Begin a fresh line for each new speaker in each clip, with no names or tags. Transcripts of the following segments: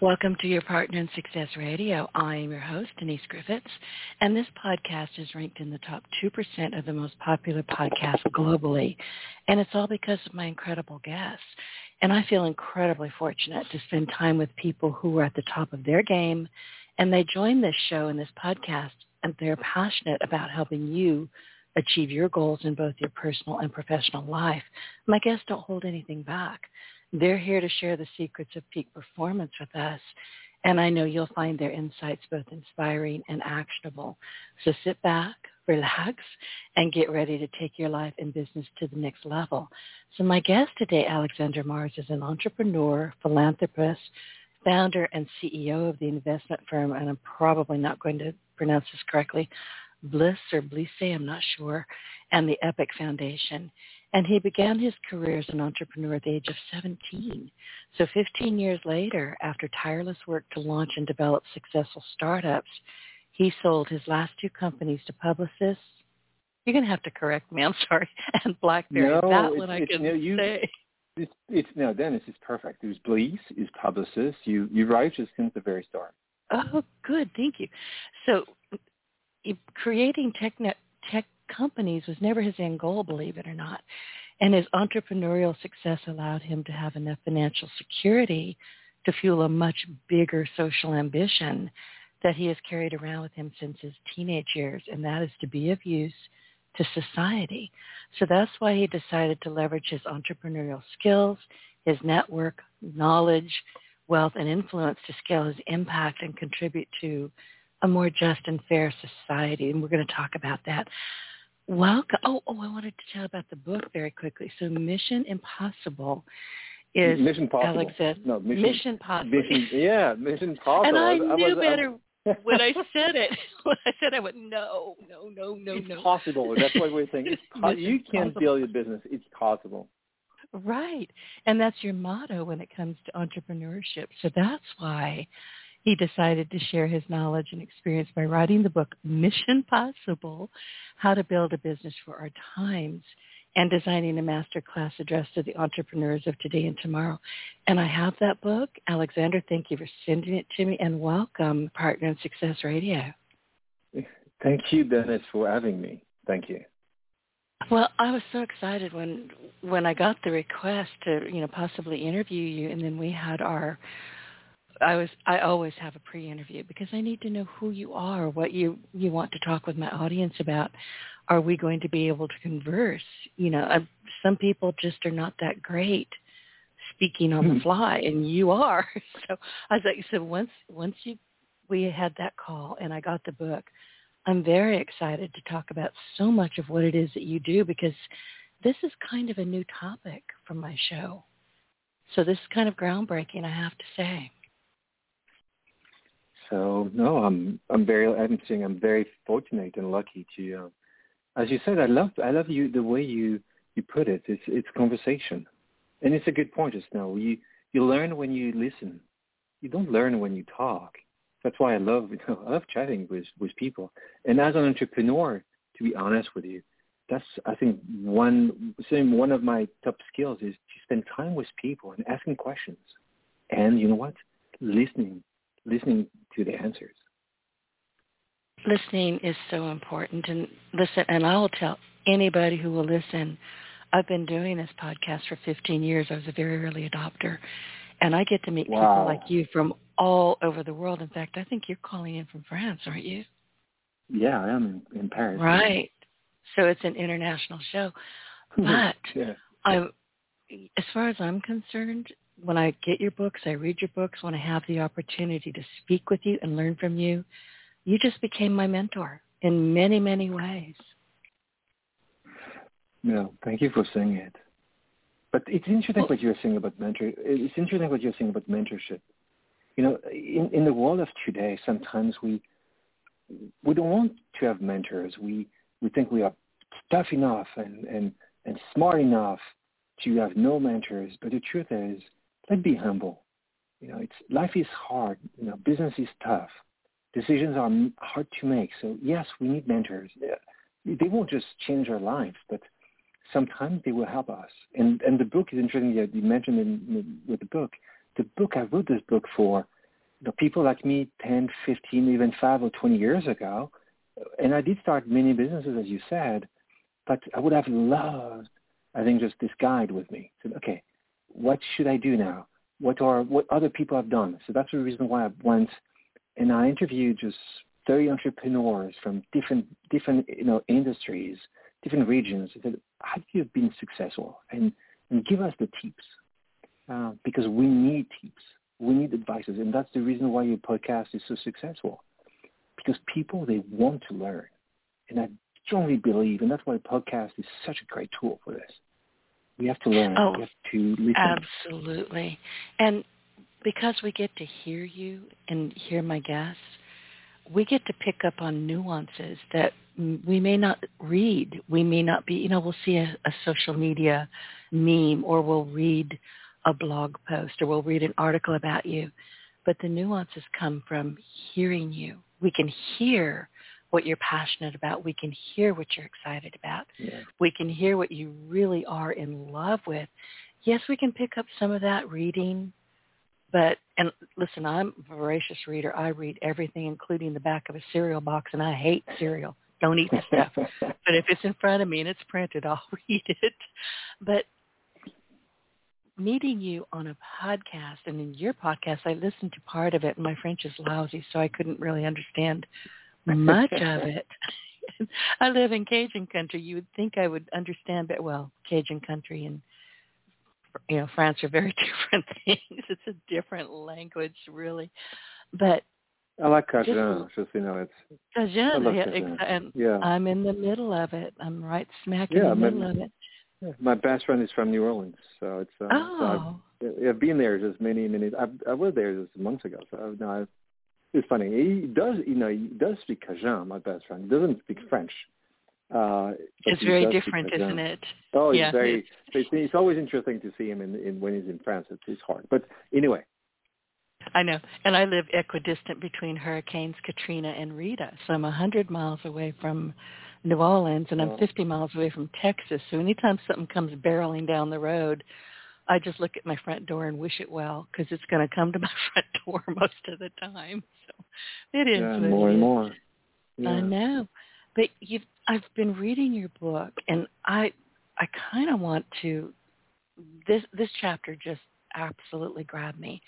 Welcome to your Partner in Success Radio. I am your host, Denise Griffiths, and this podcast is ranked in the top 2% of the most popular podcasts globally. And it's all because of my incredible guests. And I feel incredibly fortunate to spend time with people who are at the top of their game, and they join this show and this podcast, and they're passionate about helping you achieve your goals in both your personal and professional life. My guests don't hold anything back. They're here to share the secrets of peak performance with us. And I know you'll find their insights both inspiring and actionable. So sit back, relax, and get ready to take your life and business to the next level. So my guest today, Alexander Mars, is an entrepreneur, philanthropist, founder and CEO of the investment firm, and I'm probably not going to pronounce this correctly, Bliss or Blisse, I'm not sure, and the Epic Foundation. And he began his career as an entrepreneur at the age of 17. So 15 years later, after tireless work to launch and develop successful startups, he sold his last two companies to Publicis. You're going to have to correct me. I'm sorry. And BlackBerry.
No,
that one I can
no, you,
say.
It's, it's no, Denise is perfect. It was Blisce, is Publicis. You you right just since the very start.
Oh, good. Thank you. So creating tech, tech companies was never his end goal, believe it or not. And his entrepreneurial success allowed him to have enough financial security to fuel a much bigger social ambition that he has carried around with him since his teenage years, and that is to be of use to society. So that's why he decided to leverage his entrepreneurial skills, his network, knowledge, wealth, and influence to scale his impact and contribute to a more just and fair society. And we're going to talk about that. Welcome. Oh, oh, I wanted to tell about the book very quickly. So Mission Impossible is
Mission Possible.
Alex said,
no, Mission,
Mission Possible.
Mission, yeah, Mission Possible.
And I,
I
knew
was,
better when I said it. When I said I went, no, no, no, no,
it's
no.
possible. That's what we're saying. It's po- you can
possible.
build your business. It's possible.
Right. And that's your motto when it comes to entrepreneurship. So that's why he decided to share his knowledge and experience by writing the book Mission Possible, How to Build a Business for Our Times, and designing a master class address to the entrepreneurs of today and tomorrow. And I have that book. Alexander, thank you for sending it to me and welcome Partner in Success Radio.
Thank you, Denise, for having me. Thank you.
Well, I was so excited when when I got the request to, you know, possibly interview you and then we had our I was I always have a pre-interview because I need to know who you are, what you you want to talk with my audience about. Are we going to be able to converse? You know, I, some people just are not that great speaking on the mm-hmm. fly, and you are. So I was like, so once once you we had that call and I got the book, I'm very excited to talk about so much of what it is that you do because this is kind of a new topic for my show. So this is kind of groundbreaking, I have to say.
So no, I'm I'm very I'm saying I'm very fortunate and lucky to. Uh, as you said, I love I love you the way you you put it. It's it's conversation, and it's a good point just now. You you learn when you listen. You don't learn when you talk. That's why I love you know, I love chatting with with people. And as an entrepreneur, to be honest with you, that's I think one saying one of my top skills is to spend time with people and asking questions. And you know what? Listening listening to the answers.
Listening is so important. And listen, and I will tell anybody who will listen, I've been doing this podcast for 15 years. I was a very early adopter. And I get to meet
Wow.
people like you from all over the world. In fact, I think you're calling in from France, aren't you?
Yeah, I am in, in Paris.
Right. So it's an international show. But
yeah.
I, as far as I'm concerned, when I get your books, I read your books, when I have the opportunity to speak with you and learn from you, you just became my mentor in many, many ways.
No, thank you for saying it. But it's interesting what you're saying about mentor. It's interesting what you're saying about mentorship. You know, in, in the world of today, sometimes we we don't want to have mentors. We we think we are tough enough and and and smart enough to have no mentors. But the truth is, let's be humble. You know, it's life is hard. You know, business is tough. Decisions are hard to make. So yes, we need mentors. They won't just change our lives, but sometimes they will help us. And and the book is interesting you mentioned in, with the book. The book I wrote this book for know, people like me 10, 15, even 5 or 20 years ago. And I did start many businesses, as you said, but I would have loved, I think, just this guide with me. said, okay, what should I do now? What are what other people have done? So that's the reason why I went and I interviewed just 30 entrepreneurs from different different you know industries, different regions. I said, how have you been successful? And and give us the tips uh, because we need tips we need advices, and that's the reason why your podcast is so successful. Because people they want to learn, and I strongly believe, and that's why podcast is such a great tool for this. We have to learn.
Oh,
to listen.
Absolutely, and because we get to hear you and hear my guests, we get to pick up on nuances that we may not read. We may not be, you know, we'll see a, a social media meme or we'll read a blog post or we'll read an article about you. But the nuances come from hearing you. We can hear what you're passionate about. We can hear what you're excited about.
Yeah.
We can hear what you really are in love with. Yes, we can pick up some of that reading, but and listen, I'm a voracious reader. I read everything, including the back of a cereal box, and I hate cereal. Don't eat the stuff. but if it's in front of me and it's printed, I'll read it. But meeting you on a podcast and in your podcast I listened to part of it and my French is lousy so I couldn't really understand much of it. I live in Cajun country. You would think I would understand but well, Cajun country and you know, France are very different things. It's a different language really. But
I like Cajun, just, just you know, it's
Cajun, yeah,
Cajun.
and
yeah.
I'm in the middle of it. I'm right smack
yeah,
in the middle of it.
Yeah, my best friend is from New Orleans, so it's. Uh,
oh.
So I've, I've been there just many, many. I, I was there just months ago, so I've, no, I've, it's funny. He does, you know, he does speak Cajun. My best friend he doesn't speak French. Uh,
it's very different, isn't it?
Oh,
yeah.
it's very. It's, it's always interesting to see him in, in when he's in France. It's, it's hard, but anyway.
I know, and I live equidistant between hurricanes Katrina and Rita, so I'm a hundred miles away from New Orleans, and I'm 50 miles away from Texas. So anytime something comes barreling down the road, I just look at my front door and wish it well because it's going to come to my front door most of the time. So it is
yeah, more and more. Yeah.
I know, but you've I've been reading your book, and I I kind of want to this this chapter just absolutely grabbed me.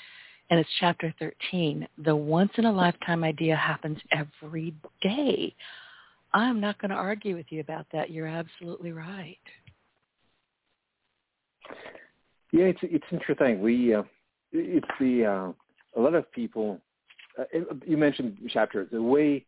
And it's chapter 13. The once in a lifetime idea happens every day. I'm not going to argue with you about that. You're absolutely right.
Yeah, it's it's interesting. We uh, it's the uh, a lot of people. Uh, you mentioned chapters. The way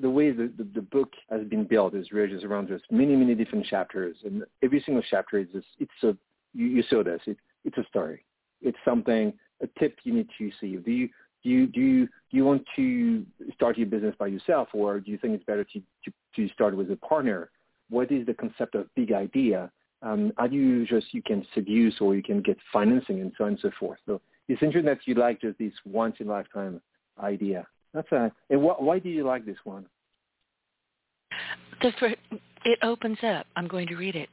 the way the, the, the book has been built is really just around just many many different chapters, and every single chapter is just, it's a you, you saw this. It, it's a story. It's something a tip you need to see. Do you do you do you, do you want to start your business by yourself, or do you think it's better to to, to start with a partner? What is the concept of big idea? Um, how do you just you can seduce or you can get financing and so on and so forth. So it's interesting that you like just this once in a lifetime idea. That's a and wh- why do you like this one?
The, it opens up. I'm going to read it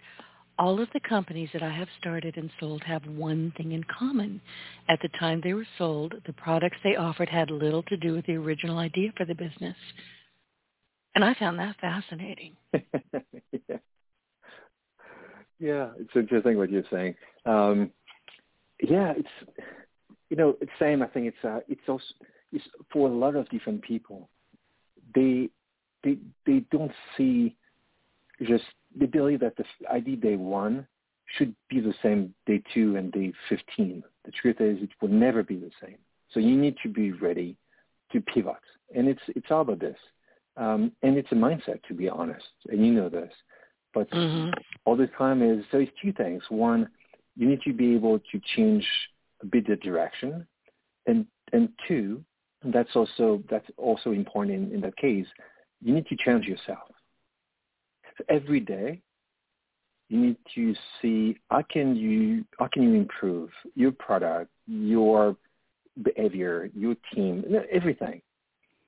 all of the companies that I have started and sold have one thing in common. At the time they were sold, the products they offered had little to do with the original idea for the business. And I found that fascinating.
yeah. Yeah, it's interesting what you're saying. Um, yeah, it's you know, it's same. I think it's uh, it's also it's for a lot of different people. They they they don't see just they believe that the ID day one should be the same day two and day 15. The truth is it will never be the same. So you need to be ready to pivot. And it's, it's all about this. Um, and it's a mindset, to be honest. And you know this. But
mm-hmm.
all the time is, so it's two things. One, you need to be able to change a bit the direction. And, and two, that's also that's also important in, in that case. You need to change yourself. So every day, you need to see how can you how can you improve your product, your behavior, your team, everything.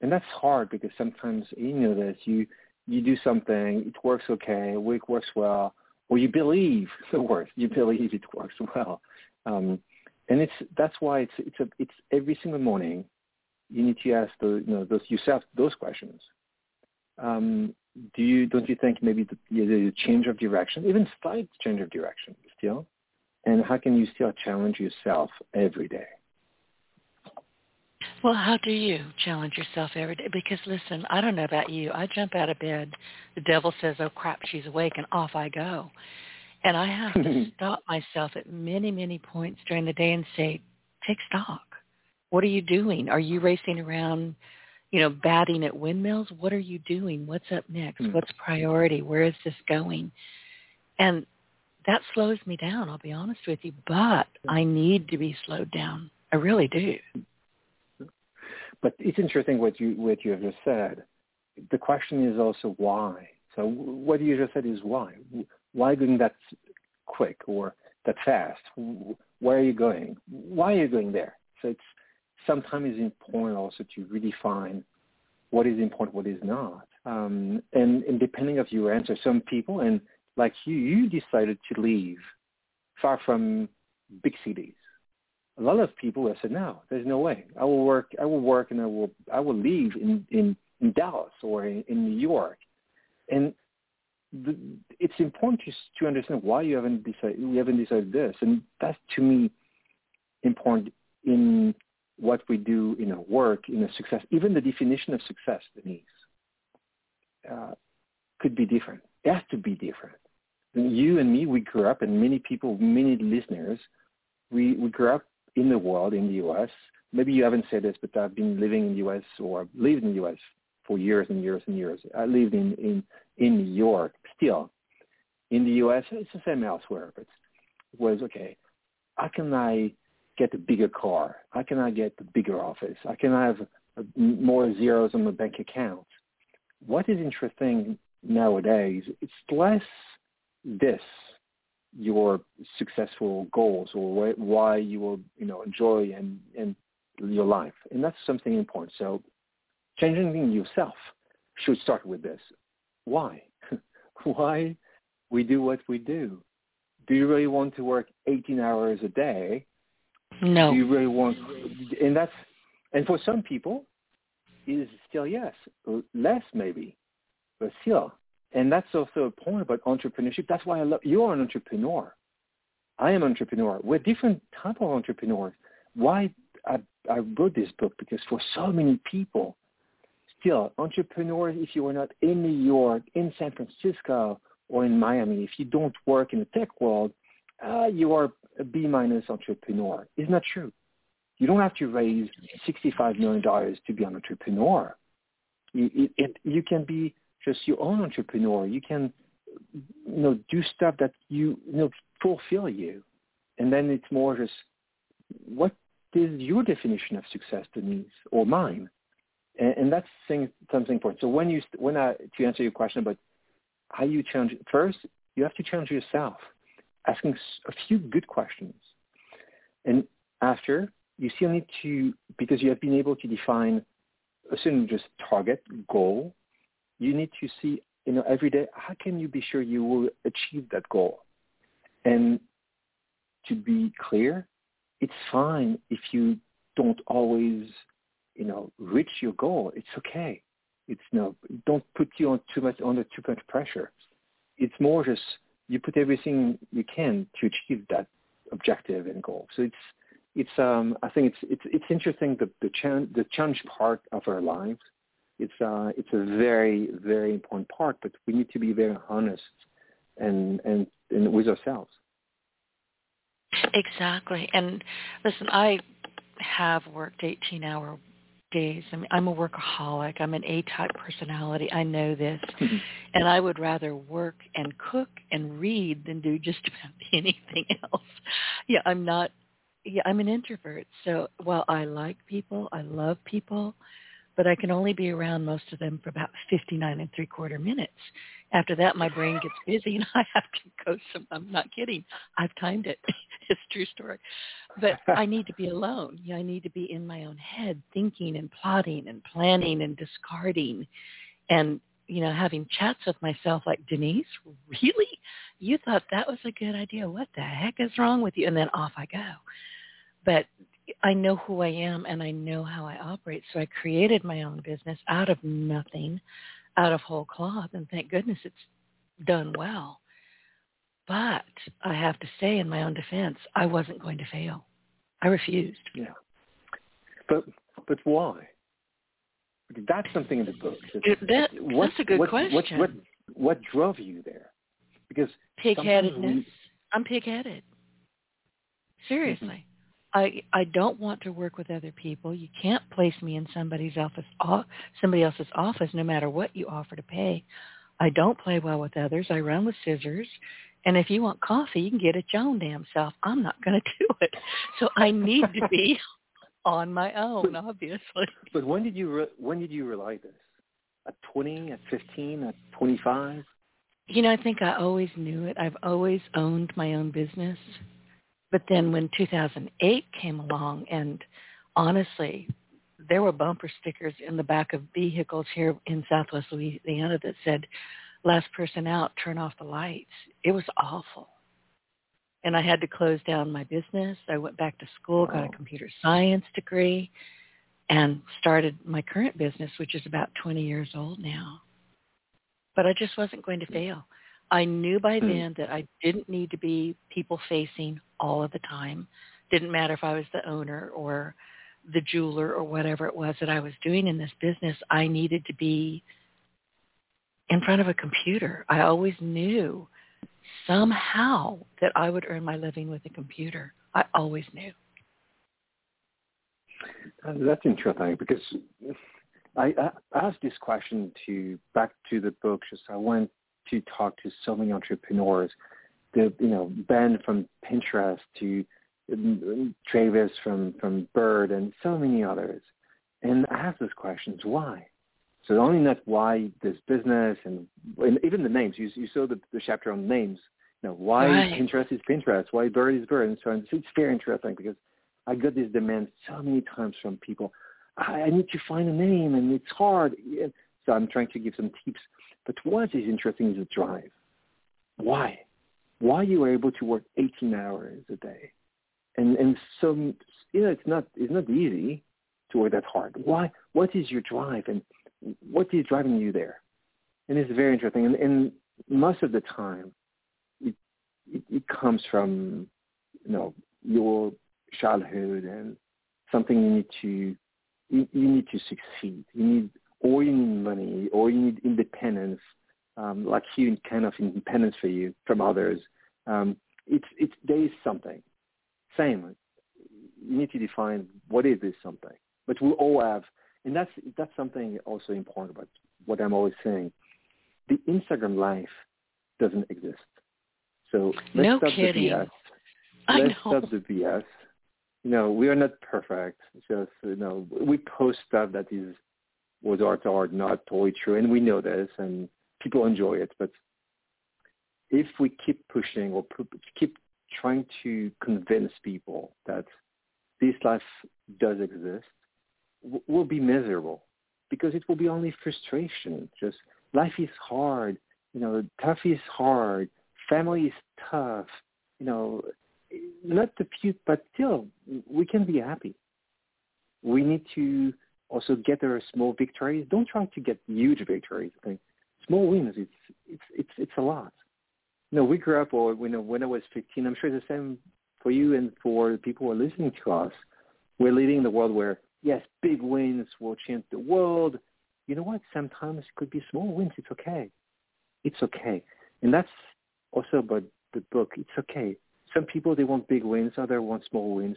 And that's hard because sometimes you know this you you do something, it works okay, it works well, or you believe the worst, you believe it works well. Um, and it's that's why it's it's a it's every single morning you need to ask the you know those yourself those questions. Um, do you don't you think maybe the, the change of direction, even slight change of direction, still, and how can you still challenge yourself every day?
Well, how do you challenge yourself every day? Because listen, I don't know about you. I jump out of bed. The devil says, "Oh crap, she's awake," and off I go. And I have to stop myself at many, many points during the day and say, "Take stock. What are you doing? Are you racing around you know, batting at windmills. What are you doing? What's up next? Mm. What's priority? Where is this going? And that slows me down, I'll be honest with you, but I need to be slowed down. I really do.
But it's interesting what you what you have just said. The question is also why. So what you just said is why. Why going that quick or that fast? Where are you going? Why are you going there? So it's sometimes it's important also to redefine what is important, what is not. Um, and, and depending of your answer, some people, and like you, you decided to leave far from big cities. A lot of people have said, no, there's no way. I will work, I will work and I will, I will leave in, in, in Dallas or in, in New York. And the, it's important to, to understand why you haven't decided, you haven't decided this. And that's to me important in what we do in our work, in a success, even the definition of success, Denise, uh, could be different. It has to be different. You and me, we grew up, and many people, many listeners, we, we grew up in the world, in the U.S. Maybe you haven't said this, but I've been living in the U.S. or lived in the U.S. for years and years and years. I lived in, in, in New York still. In the U.S., it's the same elsewhere, but it was, okay, how can I get a bigger car? How can I get a bigger office? How can I have uh, more zeros on my bank account? What is interesting nowadays, it's less this, your successful goals or why you will, you know, enjoy and, and your life. And that's something important. So changing yourself should start with this. Why? why we do what we do? Do you really want to work 18 hours a day
no.
Do you really want, and that's, and for some people, it is still yes, less maybe, but still. And that's also a point about entrepreneurship. That's why I love, you're an entrepreneur. I am an entrepreneur. We're different type of entrepreneurs. Why I, I wrote this book because for so many people, still entrepreneurs, if you are not in New York, in San Francisco, or in Miami, if you don't work in the tech world, uh, you are a B minus entrepreneur. It's not true. You don't have to raise $65 million to be an entrepreneur. You, it, you can be just your own entrepreneur. You can, you know, do stuff that you, you know, fulfill you. And then it's more just, what is your definition of success, Denise, or mine? And, and that's something important. So when you, when I, to answer your question about how you change, first, you have to challenge yourself asking a few good questions. And after, you still need to, because you have been able to define a certain just target, goal, you need to see, you know, every day, how can you be sure you will achieve that goal? And to be clear, it's fine if you don't always, you know, reach your goal. It's okay. It's no, don't put you on too much under too much pressure. It's more just you put everything you can to achieve that objective and goal. So it's it's um, I think it's it's it's interesting the the, ch- the challenge part of our lives. It's uh, it's a very very important part, but we need to be very honest and and, and with ourselves.
Exactly. And listen, I have worked 18 hour days. I mean, I'm a workaholic. I'm an A-type personality. I know this. Mm-hmm. and I would rather work and cook and read than do just about anything else. Yeah, I'm not yeah, I'm an introvert. So while I like people, I love people, but I can only be around most of them for about 59 and three quarter minutes. After that, my brain gets busy and I have to go some, I'm not kidding. I've timed it. it's a true story. But I need to be alone. You know, I need to be in my own head thinking and plotting and planning and discarding and, you know, having chats with myself like, Denise, really? You thought that was a good idea. What the heck is wrong with you? And then off I go. But I know who I am and I know how I operate. So I created my own business out of nothing, out of whole cloth, and thank goodness it's done well. But I have to say in my own defense, I wasn't going to fail. I refused.
Yeah. But but why? That's something in the book.
That, what, that's a good
what,
question.
What, what, what drove you there? Because
pig-headedness.
We...
I'm pig-headed. Seriously. Mm-hmm. I I don't want to work with other people. You can't place me in somebody's office somebody else's office no matter what you offer to pay. I don't play well with others. I run with scissors. And if you want coffee, you can get it your own damn self. I'm not going to do it. So I need to be on my own, obviously.
But when did you re- when did you realize this? At 20, at 15, at 25?
You know, I think I always knew it. I've always owned my own business. But then when 2008 came along, and honestly, there were bumper stickers in the back of vehicles here in Southwest Louisiana that said, last person out, turn off the lights. It was awful. And I had to close down my business. I went back to school, got a computer science degree, and started my current business, which is about 20 years old now. But I just wasn't going to hmm. fail. I knew by hmm. then that I didn't need to be people facing all of the time. Didn't matter if I was the owner or the jeweler or whatever it was that I was doing in this business. I needed to be in front of a computer. I always knew somehow that I would earn my living with a computer. I always knew.
Uh, that's interesting because I, I asked this question to back to the book. Just I went to talk to so many entrepreneurs. The you know Ben from Pinterest to um, Travis from from Bird and so many others, and I asked those questions. Why? So the only not why this business and, and even the names. You you saw the, the chapter on names. You know why right. Pinterest is Pinterest, why Bird is Bird, and so on. So it's very interesting because I got this demand so many times from people. I, I need to find a name, and it's hard. So I'm trying to give some tips but what is interesting is the drive. Why? Why you are able to work 18 hours a day? And and so you know it's not it's not easy to work that hard. Why? What is your drive and what is driving you there? And it's very interesting. And, and most of the time, it, it it comes from you know your childhood and something you need to you, you need to succeed. You need or you need money, or you need independence, um, like huge kind of independence for you from others. Um, it's it's there is something. Same. You need to define what is this something. But we all have, and that's that's something also important about what I'm always saying. The Instagram life doesn't exist. So let's
no
stop
kidding.
the BS. Let's stop the BS. You know, we are not perfect. It's just you know, we post stuff that is was art art not totally true, and we know this, and people enjoy it. But if we keep pushing or keep trying to convince people that this life does exist, we'll be miserable because it will be only frustration. Just life is hard. You know, tough is hard. Family is tough. You know, not the few, but still, we can be happy. We need to also get our small victories. Don't try to get huge victories. I think small wins. It's it's it's it's a lot. You know, we grew up, or you know, when I was 15, I'm sure it's the same for you and for the people who are listening to us. We're living in a world where yes, big wins will change the world. You know what? Sometimes it could be small wins. It's okay. It's okay, and that's also about the book. It's okay. Some people they want big wins, others want small wins.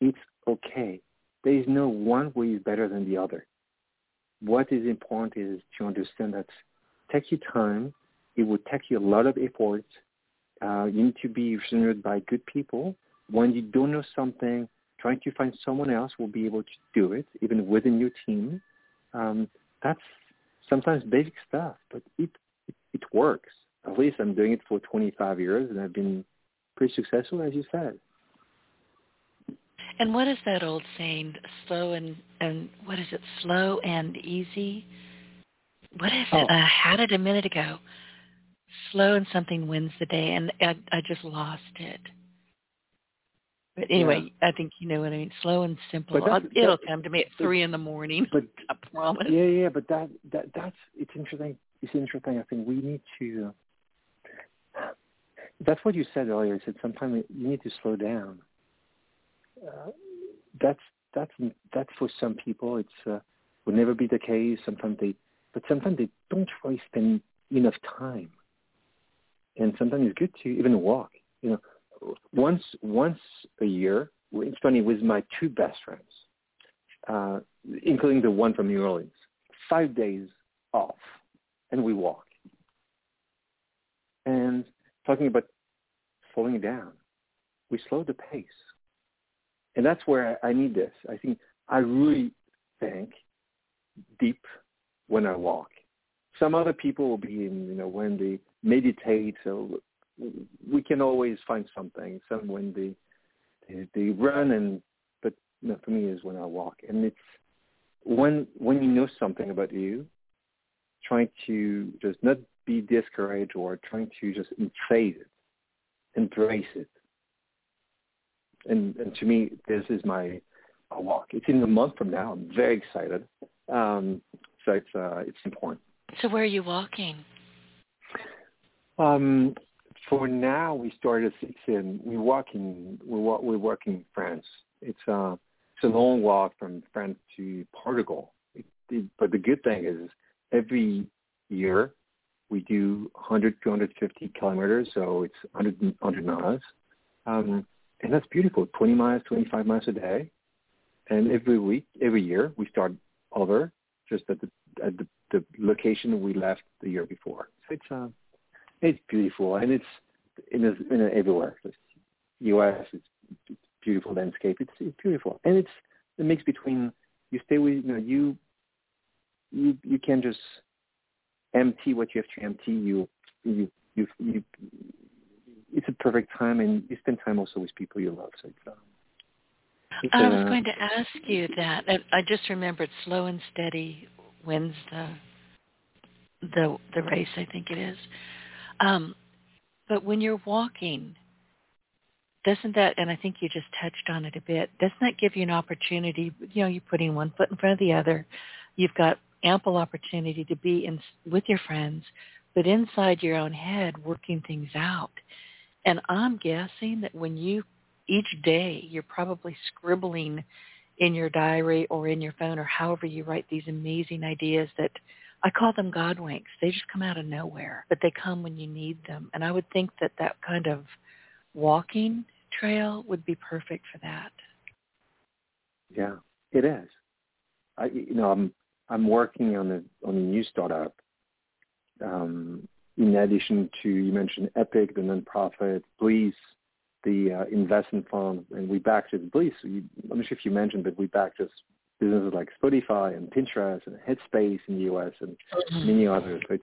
It's okay there is no one way is better than the other. What is important is to understand that take your time. It will take you a lot of effort. Uh, you need to be surrounded by good people. when you don't know something, trying to find someone else will be able to do it, even within your team. Um, that's sometimes basic stuff, but it, it it works. At least I'm doing it for 25 years, and I've been pretty successful, as you said.
And what is that old saying? Slow and and what is it? Slow and easy. What is oh. it? I had it a minute ago. Slow and something wins the day, and I, I just lost it. But anyway, yeah. I think you know what I mean. Slow and simple. It'll come to me at three in the morning. But I promise.
Yeah, yeah. But that that that's it's interesting. It's interesting. I think we need to. Uh, that's what you said earlier. You said sometimes you need to slow down. That's that's that's for some people. It's uh, will never be the case. Sometimes they, but sometimes they don't really spend enough time. And sometimes it's good to even walk. You know, once once a year. It's funny with my two best friends, uh, including the one from New Orleans. Five days off, and we walk. And talking about slowing down, we slow the pace and that's where I, I need this. I think I really think deep when I walk. Some other people will be in, you know, when they meditate. So we can always find something. Some when they they, they run, and but you know, for me is when I walk. And it's when when you know something about you, trying to just not be discouraged or trying to just embrace it, embrace it, and, and to me, this is my walk. It's in a month from now. I'm very excited. Um, so it's uh, it's important.
So where are you walking?
Um, for now, we started six in. We walk in. We walk. We work in France. It's uh, it's a long walk from France to Portugal. It, it, but the good thing is, every year we do 100 250 kilometers, so it's 100 100 miles. Um, and that's beautiful. 20 miles, 25 miles a day, and every week, every year, we start over just at the at the, the location we left the year before. So it's uh, it's beautiful, and it's in a, in a, everywhere. It's U.S. It's, it's beautiful landscape. It's, it's beautiful, and it's a mix between you stay with you know you you you can just empty what you have to empty. You you you you it's a perfect time, and you spend time also with people you love. So it's, um,
it's, I was uh, going to ask you that. I just remembered slow and steady wins the the the race. I think it is. Um, but when you're walking, doesn't that? And I think you just touched on it a bit. Doesn't that give you an opportunity? You know, you're putting one foot in front of the other. You've got ample opportunity to be in with your friends, but inside your own head, working things out. And I'm guessing that when you, each day, you're probably scribbling in your diary or in your phone or however you write these amazing ideas that I call them God winks. They just come out of nowhere, but they come when you need them. And I would think that that kind of walking trail would be perfect for that.
Yeah, it is. I, you know, I'm I'm working on a on a new startup um, in addition to, you mentioned Epic, the nonprofit, Blisce, the uh, investment fund, and we backed just Blisce. You, I'm not sure if you mentioned, but we backed just businesses like Spotify and Pinterest and Headspace in the U.S. and mm-hmm. many others. But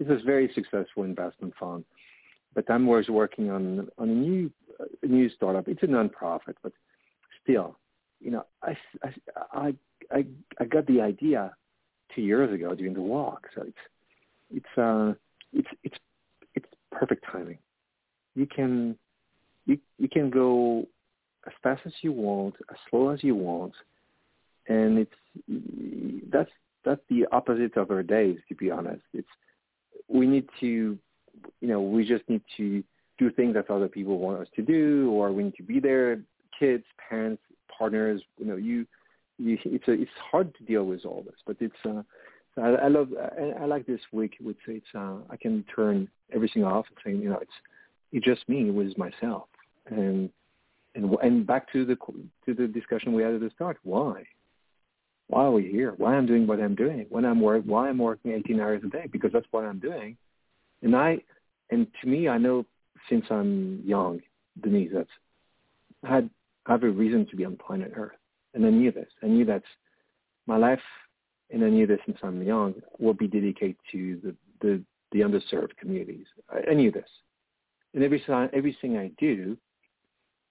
it's a very successful investment fund. But I'm always working on on a new a new startup. It's a nonprofit, but still, you know, I, I, I, I got the idea two years ago during the walk. So it's it's uh it's it's it's perfect timing. You can you you can go as fast as you want, as slow as you want, and it's that's that's the opposite of our days. To be honest, it's we need to you know we just need to do things that other people want us to do, or we need to be there. Kids, parents, partners, you know, you, you it's a, it's hard to deal with all this, but it's uh, so I, I love I, I like this week. Which it's uh, I can turn everything off and say you know it's it's just me. It was myself, and and and back to the to the discussion we had at the start. Why? Why are we here? Why I'm doing what I'm doing? When I'm work, why I'm working 18 hours a day? Because that's what I'm doing. And I and to me, I know since I'm young, Denise, that's I had I have a reason to be on planet Earth, and I knew this. I knew that my life, and I knew this since I'm young, will be dedicated to the the, the underserved communities. any of this, and every everything I do,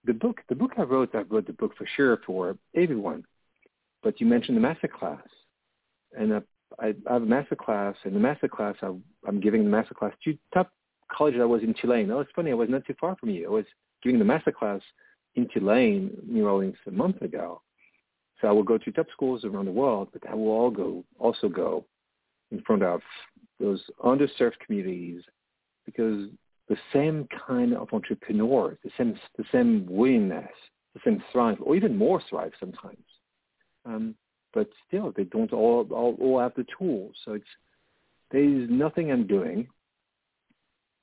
the book the book I wrote, I wrote the book for sure for everyone. But you mentioned the master class, and I, I, I have a master class, and the master class I, I'm giving the master class to top college I was in Tulane. Oh, it's funny, I was not too far from you. I was giving the master class in Tulane, New Orleans, a month ago. So I will go to top schools around the world, but I will all go, also go in front of those underserved communities because the same kind of entrepreneurs, the same, the same willingness, the same thrive, or even more thrive sometimes. Um, but still, they don't all, all, all have the tools. So it's, there's nothing I'm doing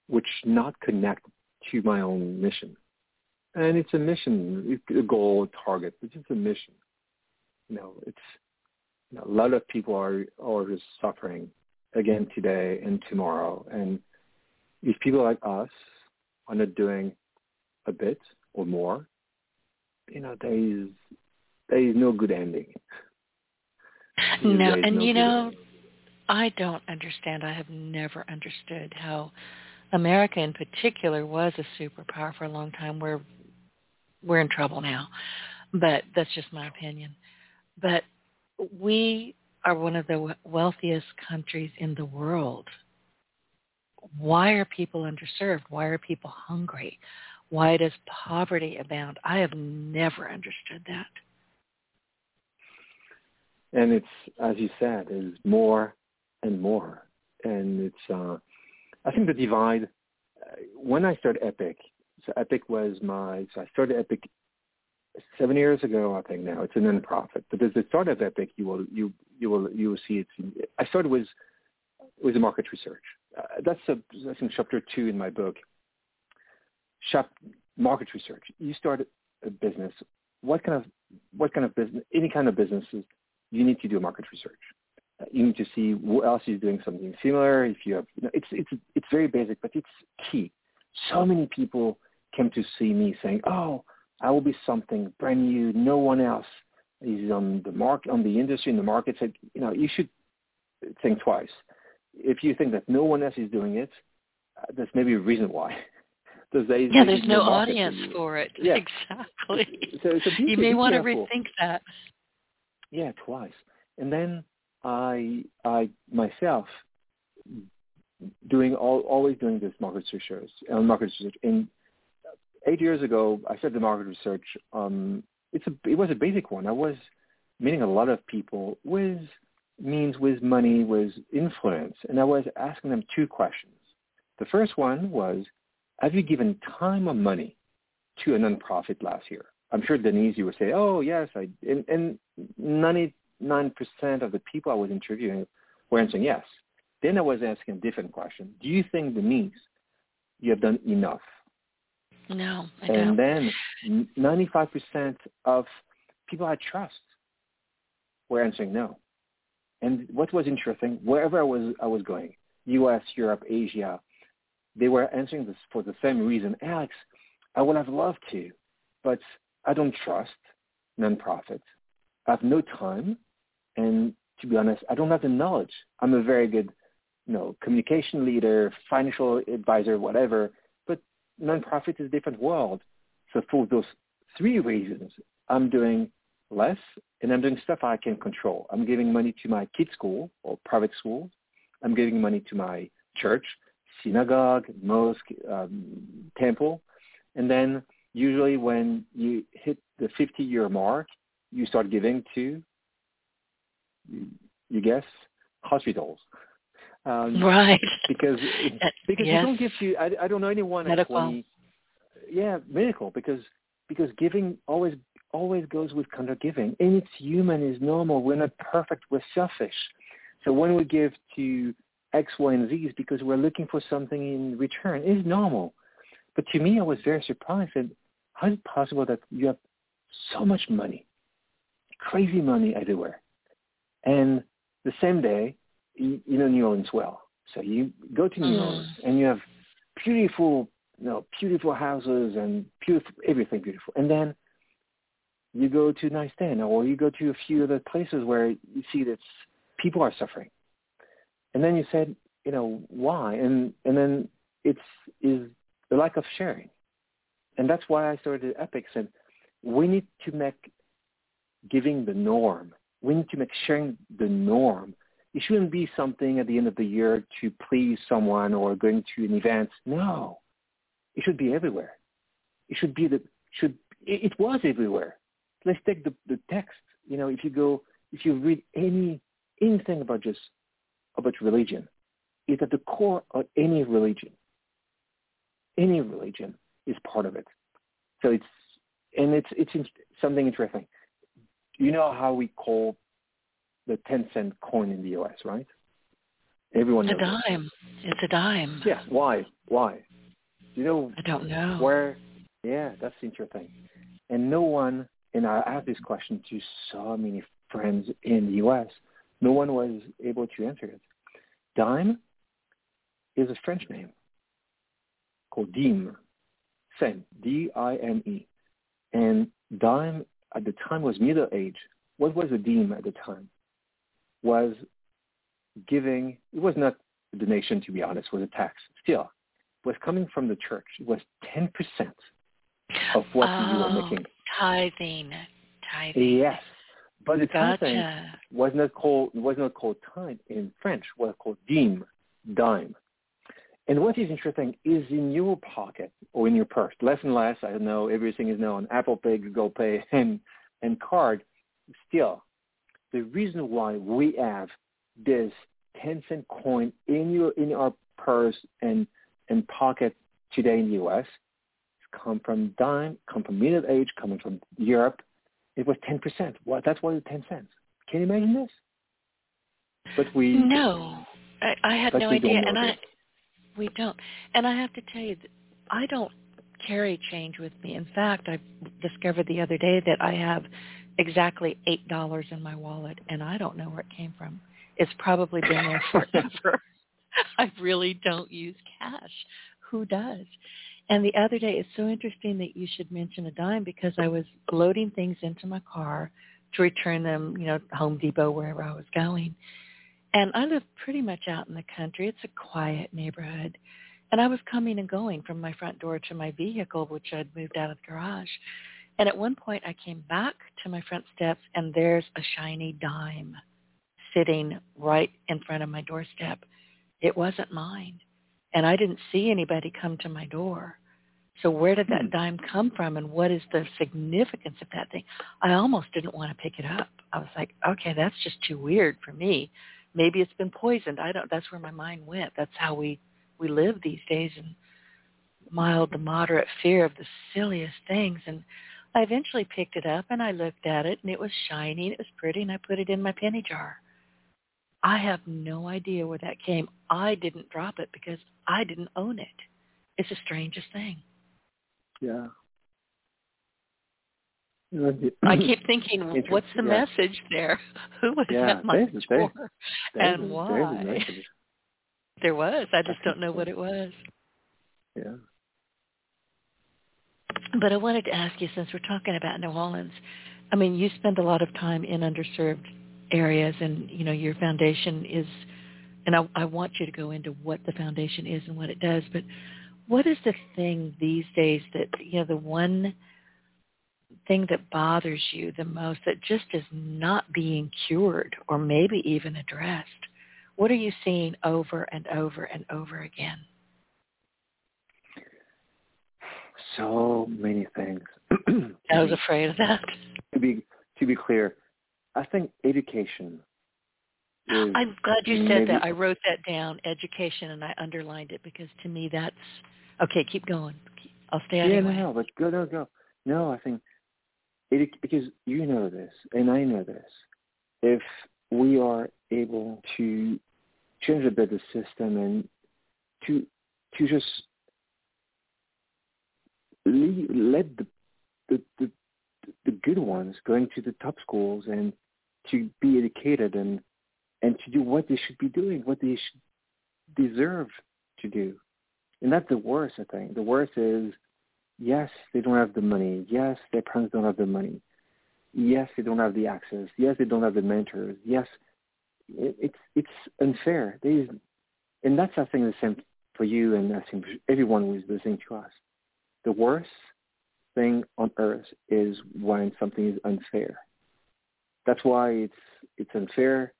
which not connect to my own mission. And it's a mission, a goal, a target. It's just a mission. You know, it's you know, a lot of people are are just suffering again today and tomorrow. And if people like us are not doing a bit or more, you know, there is there is no good ending.
No, and no you know, ending. I don't understand. I have never understood how America in particular was a superpower for a long time. We're we're in trouble now, but that's just my opinion. But we are one of the wealthiest countries in the world. Why are people underserved? Why are people hungry? Why does poverty abound? I have never understood that.
And it's, as you said, is more and more. And it's, uh, I think the divide, uh, when I started Epic, so Epic was my, so I started Epic seven years ago, I think now. It's a nonprofit. But as the start of Epic, you will, you, you will, you will see it's, I started with, with market research. Uh, that's, a, that's in chapter two in my book. Shop, market research. You start a business. What kind of, what kind of business, any kind of businesses, you need to do market research you need to see who else is doing something similar. If you have, you know, it's it's it's very basic, but it's key. So many people came to see me saying, "Oh, I will be something brand new. No one else is on the market, on the industry, in the market." Said, you know, you should think twice. If you think that no one else is doing it, uh, there's maybe a reason why.
There's, yeah, there's no, no audience for it. Yeah. Exactly. So, so you may want to rethink that.
Yeah, twice. And then I I myself doing all, always doing this market research uh, market research. And eight years ago, I started the market research. Um, it's a it was a basic one. I was meeting a lot of people with means, with money, with influence, and I was asking them two questions. The first one was, have you given time or money to a nonprofit last year? I'm sure Denise, you would say, oh yes, I and, and 90 9% of the people I was interviewing were answering yes. Then I was asking a different question. Do you think Denise you have done enough?
No, I
and don't. then 95% of people I trust were answering no. And what was interesting, wherever I was, I was going, U.S., Europe, Asia, they were answering this for the same reason. Alex, I would have loved to, but I don't trust nonprofits. I have no time and to be honest, I don't have the knowledge. I'm a very good, you know, communication leader, financial advisor, whatever. Nonprofit is a different world. So for those three reasons, I'm doing less and I'm doing stuff I can control. I'm giving money to my kids' school or private school. I'm giving money to my church, synagogue, mosque, um, temple. And then usually when you hit the 50-year mark, you start giving to you guess hospitals.
Um, right.
Because because yes. don't give to I, I don't know anyone
medical.
at 20. Yeah, medical because because giving always always goes with counter giving, and it's human, it's normal. We're not perfect. We're selfish. So when we give to X, Y, and Z, is because we're looking for something in return. It's normal. But to me, I was very surprised. And how is it possible that you have so much money, crazy money everywhere, and the same day, you, you know New Orleans well. So you go to New mm. Orleans and you have beautiful you know, beautiful houses and beautiful everything beautiful. And then you go to Nice Den or you go to a few other places where you see that people are suffering. And then you said, you know, why? And and then it's is the lack of sharing. And that's why I started Epic and we need to make giving the norm. We need to make sharing the norm. It shouldn't be something at the end of the year to please someone or going to an event. No. It should be everywhere. It should be the should it, it was everywhere. Let's take the, the text. You know, if you go if you read any anything about just about religion, it's at the core of any religion. Any religion is part of it. So it's and it's it's something interesting. You know how we call the ten cent coin in the U.S., right? Everyone
it's
knows.
a dime. It's a dime.
Yeah. Why? Why? You know?
I don't know.
Where? Yeah, that's interesting. And no one. And I asked this question to so many friends in the U.S. No one was able to answer it. Dime is a French name called dime, Sen, D-I-M-E. And dime at the time was middle age. What was a dime at the time? Was giving, it was not a donation to be honest, it was a tax. Still, was coming from the church. It was 10% of what
oh,
you were making.
Tithing. Tithing.
Yes. But the
gotcha.
tithing was not called was not called tithe in French, was called dime, dime. And what is interesting is in your pocket or in your purse, less and less, I don't know, everything is now on Apple Pay, Google Pay, and, and card. Still, the reason why we have this 10 cent coin in your in our purse and, and pocket today in the U.S. come from dime, come from middle age, coming from Europe. It was 10%. What? That's why it's 10 cents. Can you imagine this? But we
no, I, I had no idea, and
this.
I we don't. And I have to tell you, I don't carry change with me. In fact, I discovered the other day that I have exactly eight dollars in my wallet, and I don't know where it came from. It's probably been there forever. I really don't use cash. Who does? And the other day, it's so interesting that you should mention a dime because I was loading things into my car to return them, you know, Home Depot, wherever I was going. And I live pretty much out in the country. It's a quiet neighborhood. And I was coming and going from my front door to my vehicle, which I'd moved out of the garage. And at one point I came back to my front steps and there's a shiny dime sitting right in front of my doorstep. It wasn't mine. And I didn't see anybody come to my door. So where did that
Hmm.
dime come from and what is the significance of that thing? I almost didn't want to pick it up. I was like, okay, that's just too weird for me maybe it's been poisoned. I don't. That's where my mind went. That's how we we live these days in mild to moderate fear of the silliest things. And I eventually picked it up and I looked at it and it was shiny and it was pretty and I put it in my penny jar. I have no idea where that came. I didn't drop it because I didn't own it. It's the strangest thing.
Yeah.
I keep thinking, what's the
yeah.
message there? Who was
Yeah,
that message
there's- there's-
for?
There's
And
a- there's a
why? There was. I just don't know what it was.
Yeah.
But I wanted to ask you, since we're talking about New Orleans, I mean, you spend a lot of time in underserved areas, and you know your foundation is, and I, I want you to go into what the foundation is and what it does. But what is the thing these days that you know the one thing that bothers you the most that just is not being cured or maybe even addressed? What are you seeing over and over and over again?
So many things.
I was afraid of that.
to be to be clear, I think education
I'm glad you said that. I wrote that down, education, and I underlined it because to me that's okay. Keep going. I'll stay
yeah,
anyway.
no, no, but go, no, go. No, I think it, because you know this and I know this. If we are able to change a bit the system and to to just leave, let the, the the the good ones going to the top schools and to be educated and and to do what they should be doing, what they should deserve to do. And that's the worst, I think. The worst is, yes, they don't have the money. Yes, their parents don't have the money. Yes, they don't have the access. Yes, they don't have the mentors. Yes, it, it's it's unfair. Is, and that's I think the same for you and I think everyone who is listening to us. The worst thing on earth is when something is unfair. That's why it's it's unfair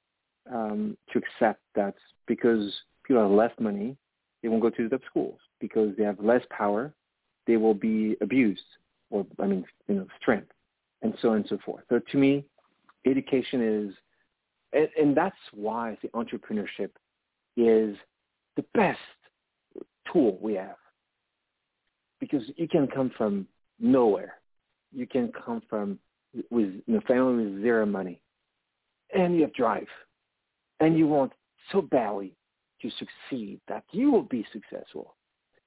um, to accept that because people have less money, they won't go to the top schools. Because they have less power, they will be abused or I mean, you know, strength and so on and so forth. So to me, education is, and, and that's why the entrepreneurship is the best tool we have. Because you can come from nowhere. You can come from with you know, family with zero money, and you have drive, and you want so badly to succeed that you will be successful.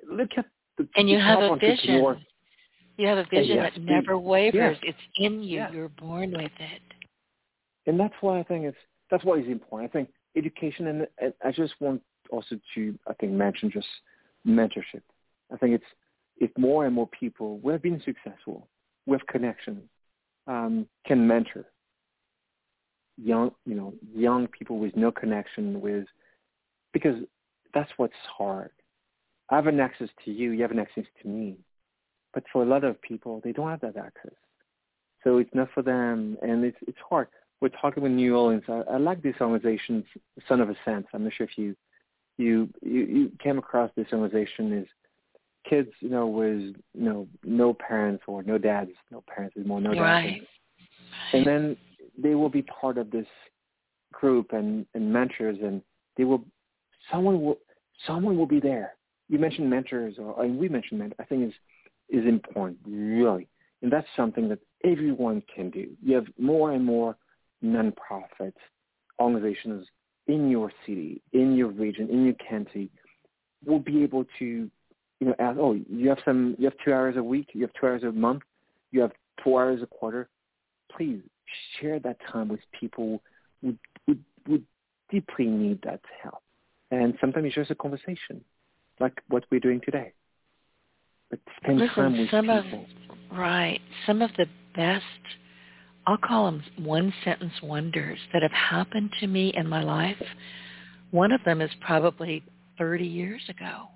Look at the
and you
the
have a vision. You have a vision
yes,
that never wavers.
yes.
It's in you.
Yes.
You're born with it.
and that's why I think it's that's why it's important. I think education, and, and I just want also to I think mention just mentorship. I think it's if more and more people who have been successful, with connections, um, can mentor young you know young people with no connection with because that's what's hard. I have an access to you, you have an access to me, but for a lot of people, they don't have that access. So it's not for them, and it's it's hard. We're talking with New Orleans. I, I like this organization, Son of a Saint. I'm not sure if you you you, you came across this organization. Is kids, you know, with you know no parents or no dads, no parents is more no dads,
right.
and then they will be part of this group and and mentors, and they will someone will someone will be there. You mentioned mentors, or and we mentioned mentors. I think is is important, really. And that's something that everyone can do. You have more and more nonprofit organizations in your city, in your region, in your county, will be able to, you know, ask, oh, you have some, you have two hours a week, you have two hours a month, you have four hours a quarter. Please share that time with people who would, would deeply need that help. And sometimes it's just a conversation, like what we're doing today but spend
Listen,
time with
some of-
people.
Right. Some of the best, I'll call them one sentence wonders that have happened to me in my life. One of them is probably 30 years ago.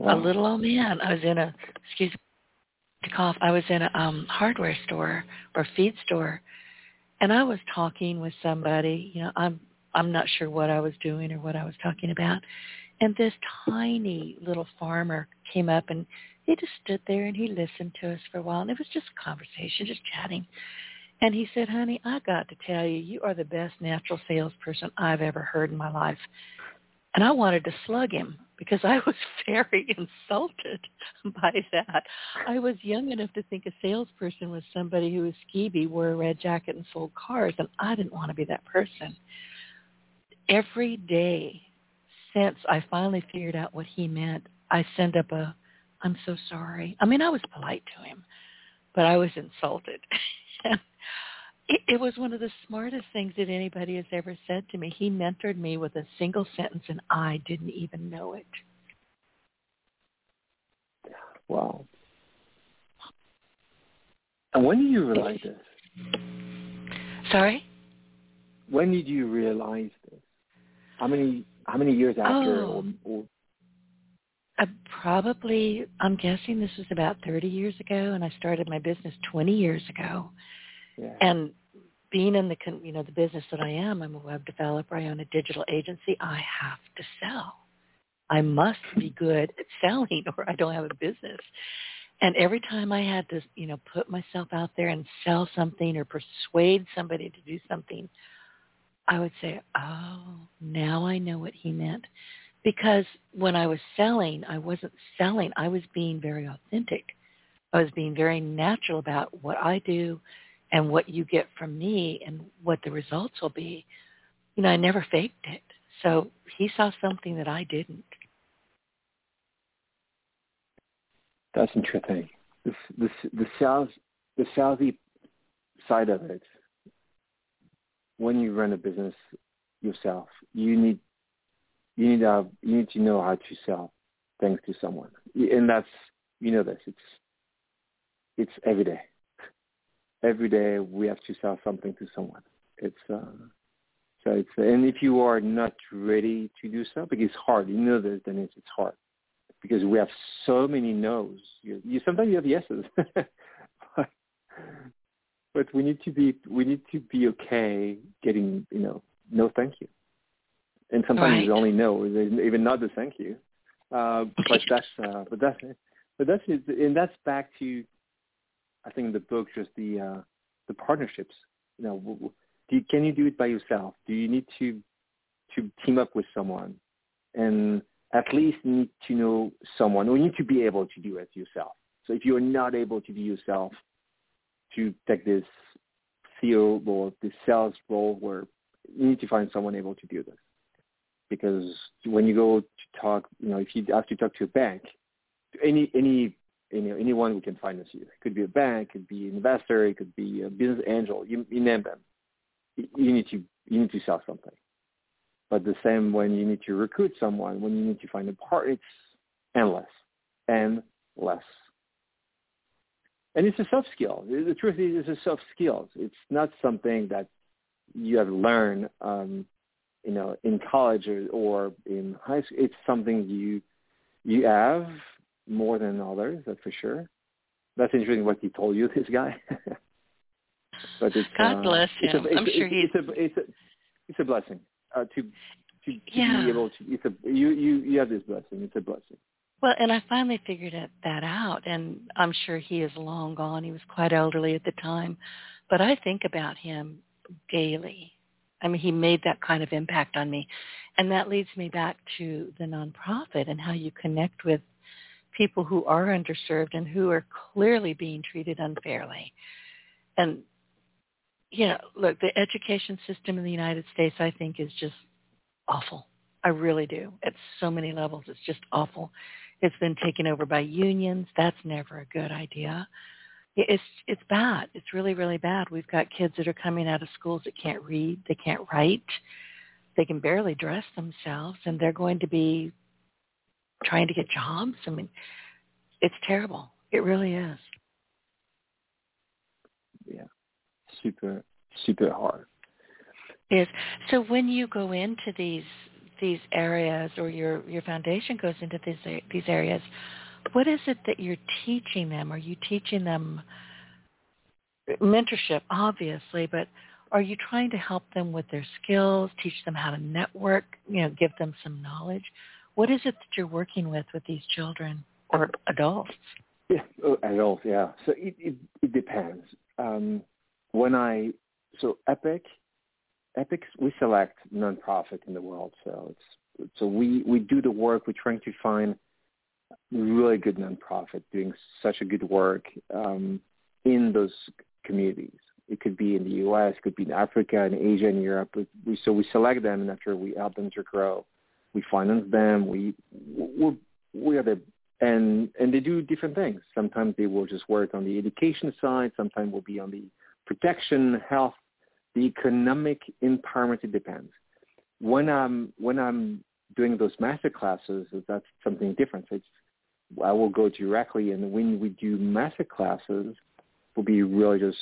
Wow.
A little old man. I was in a, excuse me, to cough. I was in a um, hardware store or feed store, and I was talking with somebody. You know, I'm I'm not sure what I was doing or what I was talking about, and this tiny little farmer came up and he just stood there and he listened to us for a while. And it was just conversation, just chatting. And he said, honey, I got to tell you, you are the best natural salesperson I've ever heard in my life. And I wanted to slug him because I was very insulted by that. I was young enough to think a salesperson was somebody who was skeevy, wore a red jacket, and sold cars, and I didn't want to be that person. Every day since I finally figured out what he meant, I send up a, I'm so sorry. I mean, I was polite to him, but I was insulted. it, it was one of the smartest things that anybody has ever said to me. He mentored me with a single sentence, and I didn't even know it.
Wow. And when did you realize this?
Sorry?
When did you realize this? How many how many years after?
Oh.
Or, or,
Uh, probably, I'm guessing this was about 30 years ago, and I started my business 20 years ago.
yeah.
And being in the you know the business that I am, I'm a web developer. I own a digital agency. I have to sell. I must be good at selling, or I don't have a business. And every time I had to, you know, put myself out there and sell something or persuade somebody to do something, I would say, "Oh, now I know what he meant." Because when I was selling, I wasn't selling. I was being very authentic. I was being very natural about what I do and what you get from me and what the results will be. You know, I never faked it. So he saw something that I didn't.
That's interesting. The the the sales the salesy side of it. When you run a business yourself, you need you need uh, you need to know how to sell things to someone, and that's you know this. It's it's every day. Every day we have to sell something to someone. It's uh, so it's and if you are not ready to do so, because it's hard. You know this, then it's it's hard because we have so many no's. You, you sometimes you have yeses, but we need to be we need to be okay getting you know no thank you, and sometimes
right.
it's only no, even not the thank you. Uh, but that's uh, but that's but that's and that's back to I think in the book just the uh, the partnerships. You know, you, can you do it by yourself? Do you need to to team up with someone? And at least need to know someone or you need to be able to do it yourself. So if you're not able to do yourself to take this CEO or this sales role where you need to find someone able to do this. Because when you go to talk, you know, if you have to talk to a bank, any any you know, anyone who can finance you. It could be a bank, it could be an investor, it could be a business angel. You, you name them. You need to you need to sell something. But the same when you need to recruit someone, when you need to find a part, it's endless and less. And it's a soft skill. The truth is, it's a soft skill. It's not something that you have learned, um, you know, in college or, or in high school. It's something you you have more than others, that's for sure. That's interesting what he told you, this guy.
but it's, God uh, bless him.
It's a,
I'm sure he's.
It's a, it's a, it's a blessing uh, to to, to
yeah.
be able to. It's a you you you have this blessing. It's a blessing.
Well, and I finally figured that out, and I'm sure he is long gone. He was quite elderly at the time, but I think about him daily. I mean, he made that kind of impact on me, and that leads me back to the nonprofit and how you connect with people who are underserved and who are clearly being treated unfairly. And, you know, look, the education system in the United States, I think, is just awful. I really do. At so many levels, it's just awful. It's been taken over by unions. That's never a good idea. It's it's bad. It's really really bad. We've got kids that are coming out of schools that can't read, they can't write, they can barely dress themselves, and they're going to be trying to get jobs. I mean, it's terrible. It really is.
Yeah, super, super hard.
Yes. so when you go into these these areas, or your your foundation goes into these these areas, what is it that you're teaching them? Are you teaching them mentorship, obviously, but are you trying to help them with their skills, teach them how to network, you know, give them some knowledge? What is it that you're working with with these children or adults?
Yeah, oh, adults. Yeah. So it it, it depends. Um, when I so Epic, Epic we select nonprofit in the world. So it's so we we do the work. We're trying to find really good nonprofit doing such a good work um, in those communities. It could be in the U.S., it could be in Africa, in Asia, and Europe. We, so we select them, and after we help them to grow, we finance them. We we we are the and and they do different things. Sometimes they will just work on the education side. Sometimes will be on the protection, health, the economic empowerment. It depends. When I'm when I'm doing those master classes, that's something different. It's I will go directly, and when we do master classes, will be really just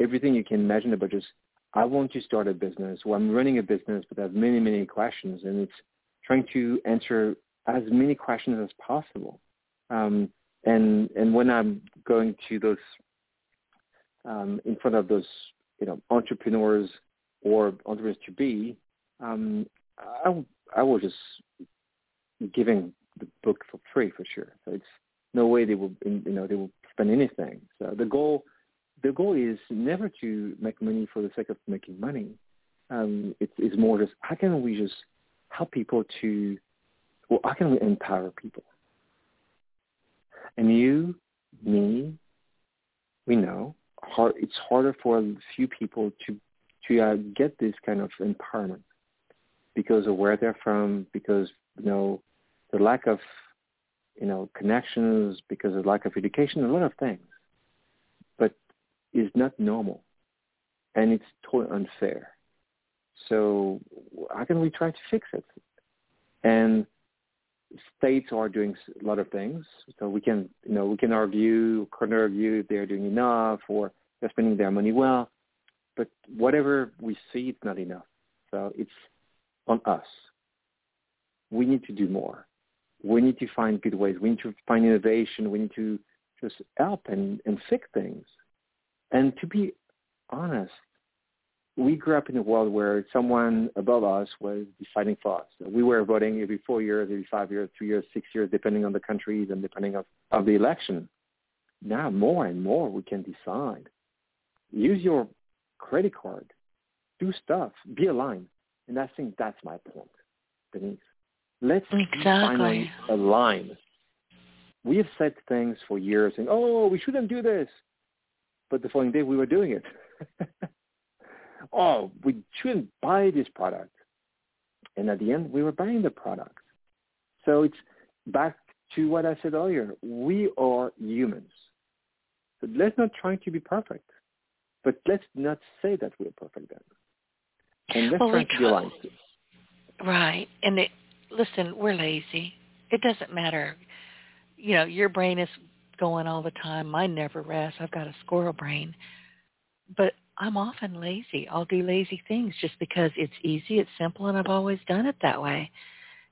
everything you can imagine about just I want to start a business, or I'm running a business, but I have many many questions, and it's trying to answer as many questions as possible. Um, and and when I'm going to those um, in front of those you know entrepreneurs or entrepreneurs to be, um, I I will just giving the book for free for sure. So it's no way they will you know they will spend anything. So the goal the goal is never to make money for the sake of making money. Um, it's more just how can we just help people to, well, how can we empower people? And you, me, we know hard, it's harder for a few people to to uh, get this kind of empowerment because of where they're from, because you know the lack of you know connections, because of lack of education, a lot of things. But it's not normal, and it's totally unfair. So how can we try to fix it? And states are doing a lot of things. So we can, you know, we can argue, can argue if they're doing enough or they're spending their money well. But whatever we see, it's not enough. So it's on us. We need to do more. We need to find good ways. We need to find innovation. We need to just help and, and fix things. And to be honest, we grew up in a world where someone above us was deciding for us. We were voting every four years, every five years, two years, six years, depending on the countries and depending of, of the election. Now more and more we can decide. Use your credit card. Do stuff. Be aligned. And I think that's my point, Denise. Let's
exactly.
finally align. We have said things for years saying, oh, we shouldn't do this. But the following day we were doing it. oh, we shouldn't buy this product. And at the end, we were buying the product. So it's back to what I said earlier. We are humans. So let's not try to be perfect. But let's not say that we're perfect then. And let's
well,
try to be aligned.
Right. And it, listen, we're lazy. It doesn't matter. You know, your brain is going all the time. Mine never rests. I've got a squirrel brain. But I'm often lazy. I'll do lazy things just because it's easy, it's simple, and I've always done it that way.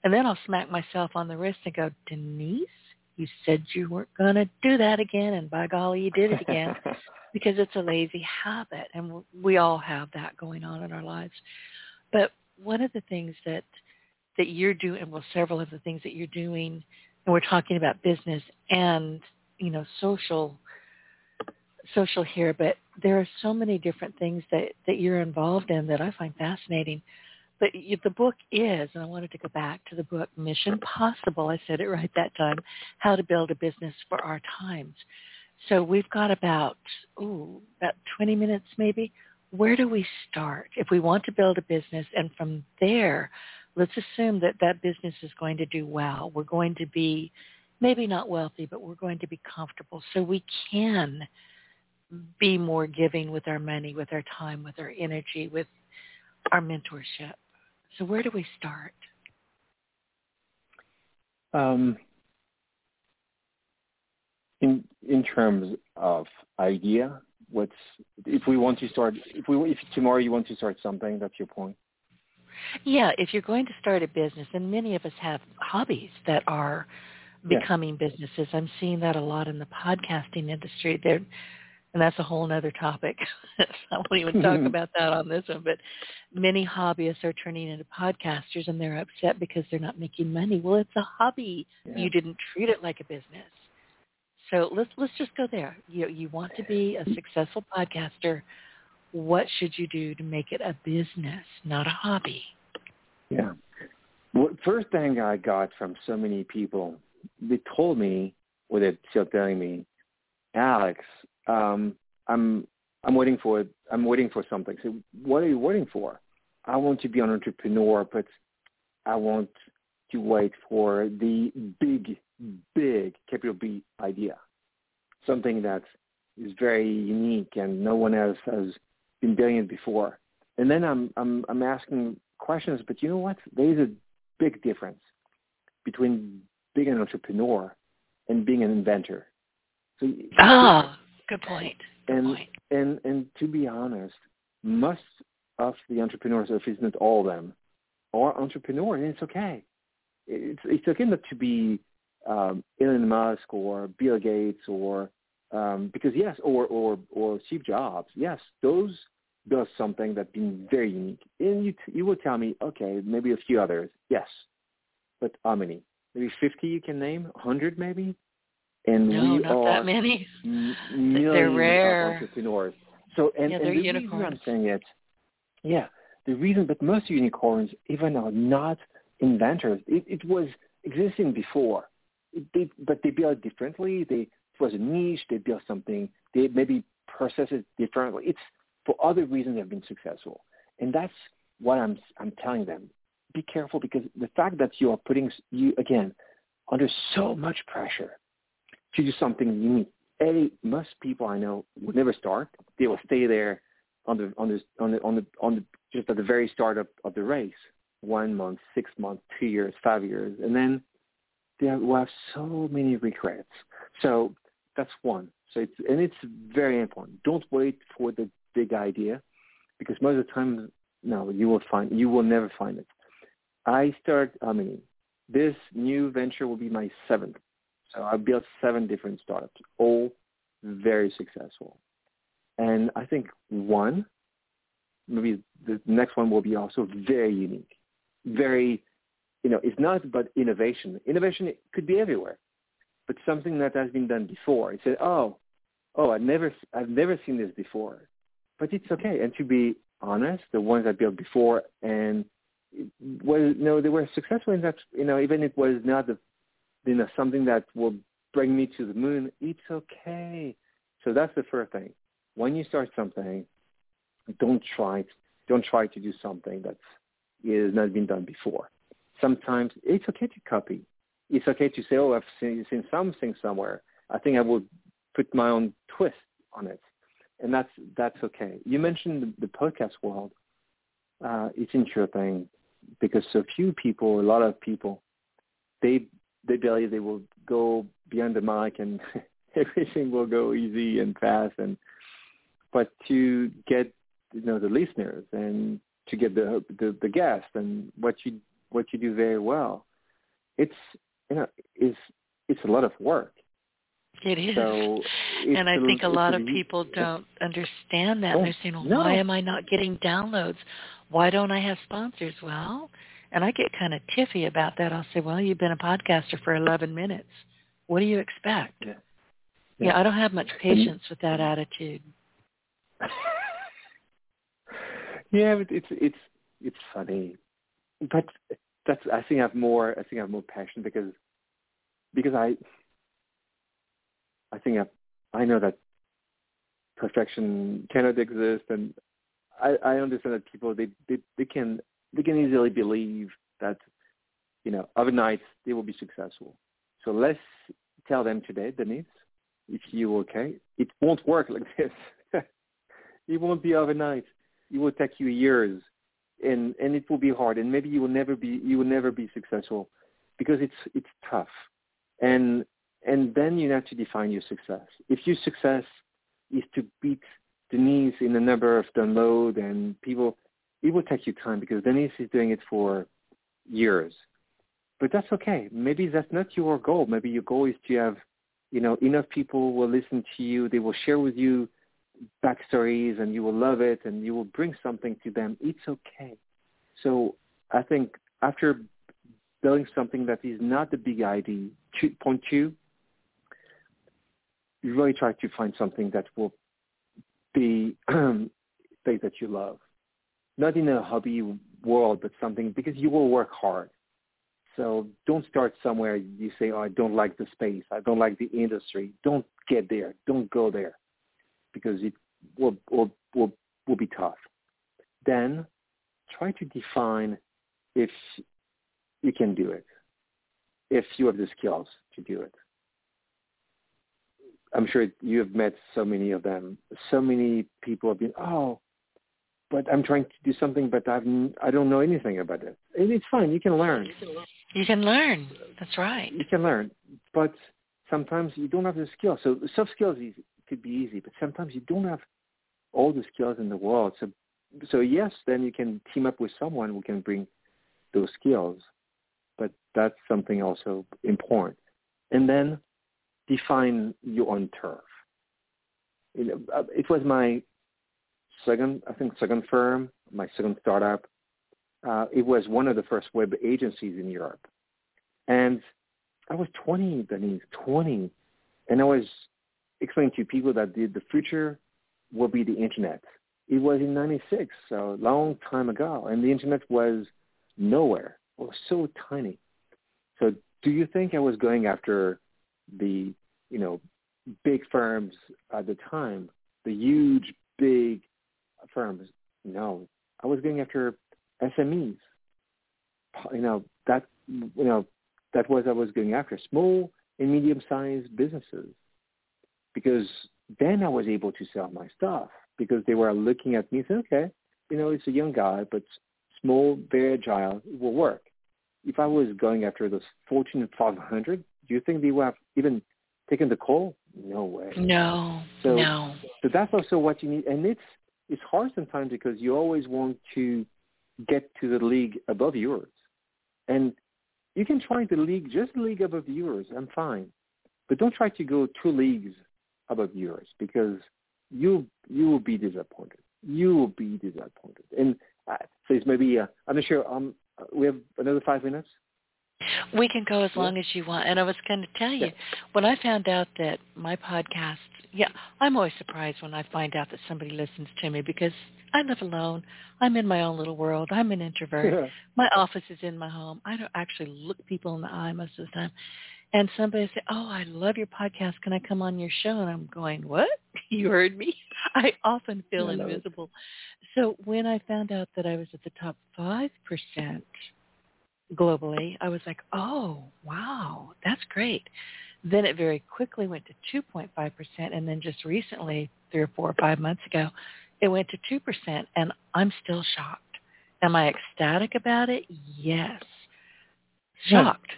And then I'll smack myself on the wrist and go, Denise, you said you weren't going to do that again, and by golly, you did it again. because it's a lazy habit, and we all have that going on in our lives. But one of the things that that you're doing, well, several of the things that you're doing, and we're talking about business and you know social social here, but there are so many different things that, that you're involved in that I find fascinating. But you, the book is, and I wanted to go back to the book, Mission Possible. I said it right that time, How to Build a Business for Our Times. So we've got about, ooh, about 20 minutes maybe. Where do we start if we want to build a business? And from there, let's assume that that business is going to do well. We're going to be maybe not wealthy, but we're going to be comfortable. So we can be more giving with our money, with our time, with our energy, with our mentorship. So where do we start?
Um, in in terms of idea, what's if we want to start if we if tomorrow you want to start something, that's your point.
Yeah, if you're going to start a business, and many of us have hobbies that are becoming yeah. businesses. I'm seeing that a lot in the podcasting industry. They're and that's a whole other topic. I won't even talk mm-hmm. about that on this one. But many hobbyists are turning into podcasters, and they're upset because they're not making money. Well, it's a hobby. Yeah. You didn't treat it like a business. So let's let's just go there. You you want to be a successful podcaster. What should you do to make it a business, not a hobby?
Yeah. Well, first thing I got from so many people, they told me, or they're still telling me, Alex, um, I'm I'm waiting for I'm waiting for something. So what are you waiting for? I want to be an entrepreneur, but I want to wait for the big, big capital B idea, something that is very unique and no one else has been doing it before. And then I'm I'm I'm asking questions, but you know what? There is a big difference between being an entrepreneur and being an inventor.
So ah, Good point. Good
and
point.
and and to be honest, most of the entrepreneurs, if it's not all of them, are entrepreneurs, and it's okay. It's it's okay not to be um, Elon Musk or Bill Gates or um, because yes, or or or Steve Jobs. Yes, those does something that's been very unique. And you you will tell me, okay, maybe a few others. Yes, but how many? Maybe fifty you can name, hundred maybe. And
no,
we
not
are
that many. they're rare.
entrepreneurs. So and,
yeah,
and the
unicorns.
reason I'm saying it, yeah, the reason, but most unicorns even are not inventors. It, it was existing before, it, they, but they built differently. They it was a niche. They built something. They maybe process it differently. It's for other reasons they've been successful, and that's what I'm I'm telling them. Be careful because the fact that you are putting you again under so much pressure to do something unique. A, most people I know would never start. They will stay there on the on the on the on the on the just at the very start of, of the race, one month, six months, two years, five years, and then they will have so many regrets. So that's one. So it's and it's very important. Don't wait for the big idea, because most of the time, no, you will find you will never find it. I start. I mean, this new venture will be my seventh. So I built seven different startups, all very successful. And I think one, maybe the next one will be also very unique, very, you know, it's not about innovation. Innovation could be everywhere but something that has been done before. He said, "Oh, oh, I've never, I've never seen this before," but it's okay. And to be honest, the ones I built before and you know, they were successful in that. You know, even it was not the, you know, something that will bring me to the moon. It's okay. So that's the first thing. When you start something, don't try, don't try to do something that's has not been done before. Sometimes it's okay to copy it's okay to say, oh, I've seen, seen something somewhere. I think I will put my own twist on it, and that's that's okay. You mentioned the, the podcast world. Uh, it's interesting because so few people, a lot of people, they they believe they will go beyond the mic and everything will go easy and fast, and but to get you know the listeners and to get the the, the guests and what you what you do very well, it's you know, is it's a lot of work.
It is.
So
and I think a lot of people don't understand that.
Oh,
They're saying, well,
no.
why am I not getting downloads? Why don't I have sponsors? Well, and I get kind of tiffy about that. I'll say, well, you've been a podcaster for 11 minutes. What do you expect?
Yeah,
yeah I don't have much patience with that attitude.
yeah, but it's it's it's funny, but that's I think I have more I think I have more passion because because I I think I I know that perfection cannot exist and I, I understand that people they, they they can they can easily believe that you know overnight they will be successful. So let's tell them today, Denise, if you okay, it won't work like this. it won't be overnight. It will take you years and and it will be hard and maybe you will never be you will never be successful because it's it's tough and and then you have to define your success if your success is to beat denise in the number of download and people it will take you time because denise is doing it for years. But that's okay. Maybe that's not your goal. Maybe your goal is to have you know enough people will listen to you. They will share with you backstories and you will love it and you will bring something to them, it's okay. So I think after building something that is not the big point two, you really try to find something that will be thing that you love. Not in a hobby world, but something because you will work hard. So don't start somewhere you say, oh, I don't like the space. I don't like the industry. Don't get there. Don't go there because it will, will, will, will be tough. Then try to define if you can do it, if you have the skills to do it. I'm sure you have met so many of them. So many people have been, oh, but I'm trying to do something, but I've, I don't know anything about it. And it's fine. You can learn.
You can learn. That's right.
You can learn. But sometimes you don't have the skills. So soft skills is could be easy, but sometimes you don't have all the skills in the world. So, so yes, then you can team up with someone who can bring those skills, but that's something also important. And then define your own turf. You know, uh, it was my second, I think, second firm, my second startup. Uh, it was one of the first web agencies in Europe, and I was 20, Denise, 20, and I was explaining to people that the, the future will be the internet. It was in 96, so a long time ago, and the internet was nowhere. It was so tiny. So do you think I was going after the, you know, big firms at the time, the huge, big firms? No, I was going after SMEs. You know, that, you know, that was I was going after, small and medium-sized businesses because then I was able to sell my stuff because they were looking at me and saying, okay, you know, it's a young guy, but small, very agile, it will work. if I was going after those Fortune 500, do you think they would have even taken the call? No way.
No, so, no.
So that's also what you need, and it's it's hard sometimes because you always want to get to the league above yours, and you can try the league just the league above yours. I'm fine, but don't try to go two leagues above yours because you you will be disappointed. You will be disappointed, and uh, so it's maybe uh, I'm not sure. Um, we have another five minutes.
We can go as long yeah. as you want. And I was going to tell you, yeah. when I found out that my podcast, yeah, I'm always surprised when I find out that somebody listens to me because I live alone. I'm in my own little world. I'm an introvert. Yeah. My office is in my home. I don't actually look people in the eye most of the time. And somebody say, "Oh, I love your podcast. Can I come on your show?" And I'm going, "What? You heard me?" I often feel invisible. So when I found out that I was at the top five percent globally, I was like, oh, wow, that's great. Then it very quickly went to 2.5%, and then just recently, three or four or five months ago, it went to 2%, and I'm still shocked. Am I ecstatic about it? Yes. Shocked.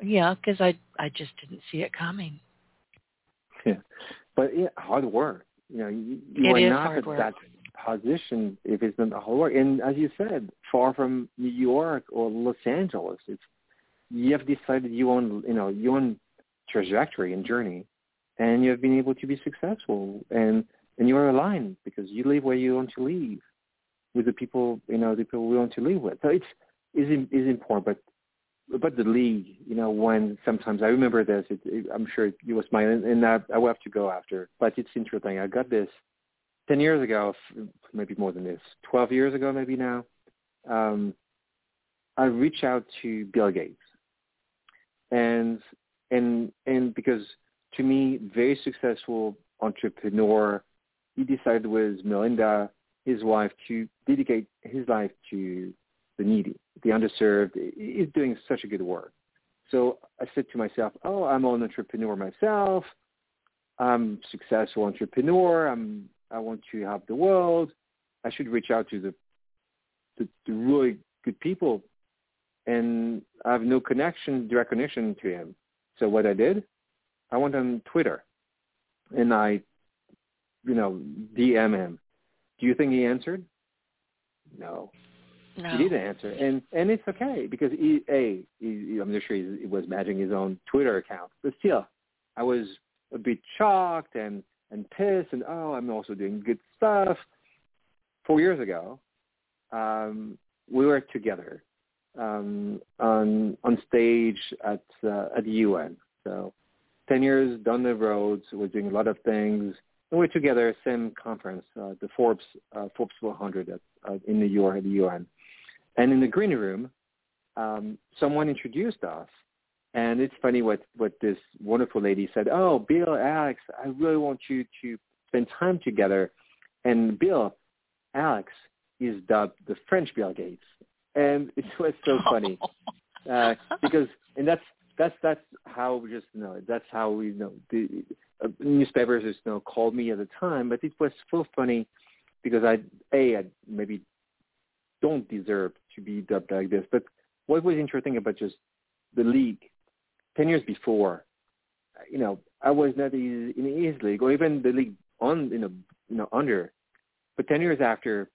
Yeah, because I I just didn't see it coming.
Yeah, but yeah, hard work. You know, you, you
it
are not
at work.
that position if it's not work. And as you said, far from New York or Los Angeles, it's you have decided you own you know you own trajectory and journey, and you have been able to be successful and and you are aligned because you live where you want to live with the people you know the people we want to live with. So it's is is important, but but the league, you know, when sometimes I remember this, it, it, I'm sure you was my, and I, I will have to go after, but it's interesting. I got this 10 years ago, maybe more than this, 12 years ago maybe now, um, I reached out to Bill Gates. And, and, and because to me, very successful entrepreneur, he decided with Melinda, his wife, to dedicate his life to the needy, the underserved. He's doing such a good work. So I said to myself, oh, I'm an entrepreneur myself. I'm a successful entrepreneur. I'm I want to help the world. I should reach out to the the, the really good people, and I have no connection, direct connection to him. So what I did, I went on Twitter, and I, you know, DM him. Do you think he answered? No.
No.
He didn't answer, and and it's okay because he, a he, I'm not sure he, he was managing his own Twitter account, but still, I was a bit shocked and and pissed and oh, I'm also doing good stuff. Four years ago, um, we were together um, on on stage at uh, at the UN. So ten years down the road, so we're doing a lot of things. And we're together, same conference, uh, the Forbes uh, Forbes 400 at, uh, in New York at the UN. And in the green room, um, someone introduced us and it's funny what, what this wonderful lady said, oh, Bill, Alex, I really want you to spend time together. And Bill, Alex is dubbed the French Bill Gates. And it was so funny uh, because, and that's, that's, that's how we just you know, that's how we you know, the uh, newspapers just you know, called me at the time, but it was so funny because I, A, I maybe don't deserve to be dubbed like this, but what was interesting about just the league 10 years before, you know, I was not in his league or even the league on, you know, you know, under. But 10 years after,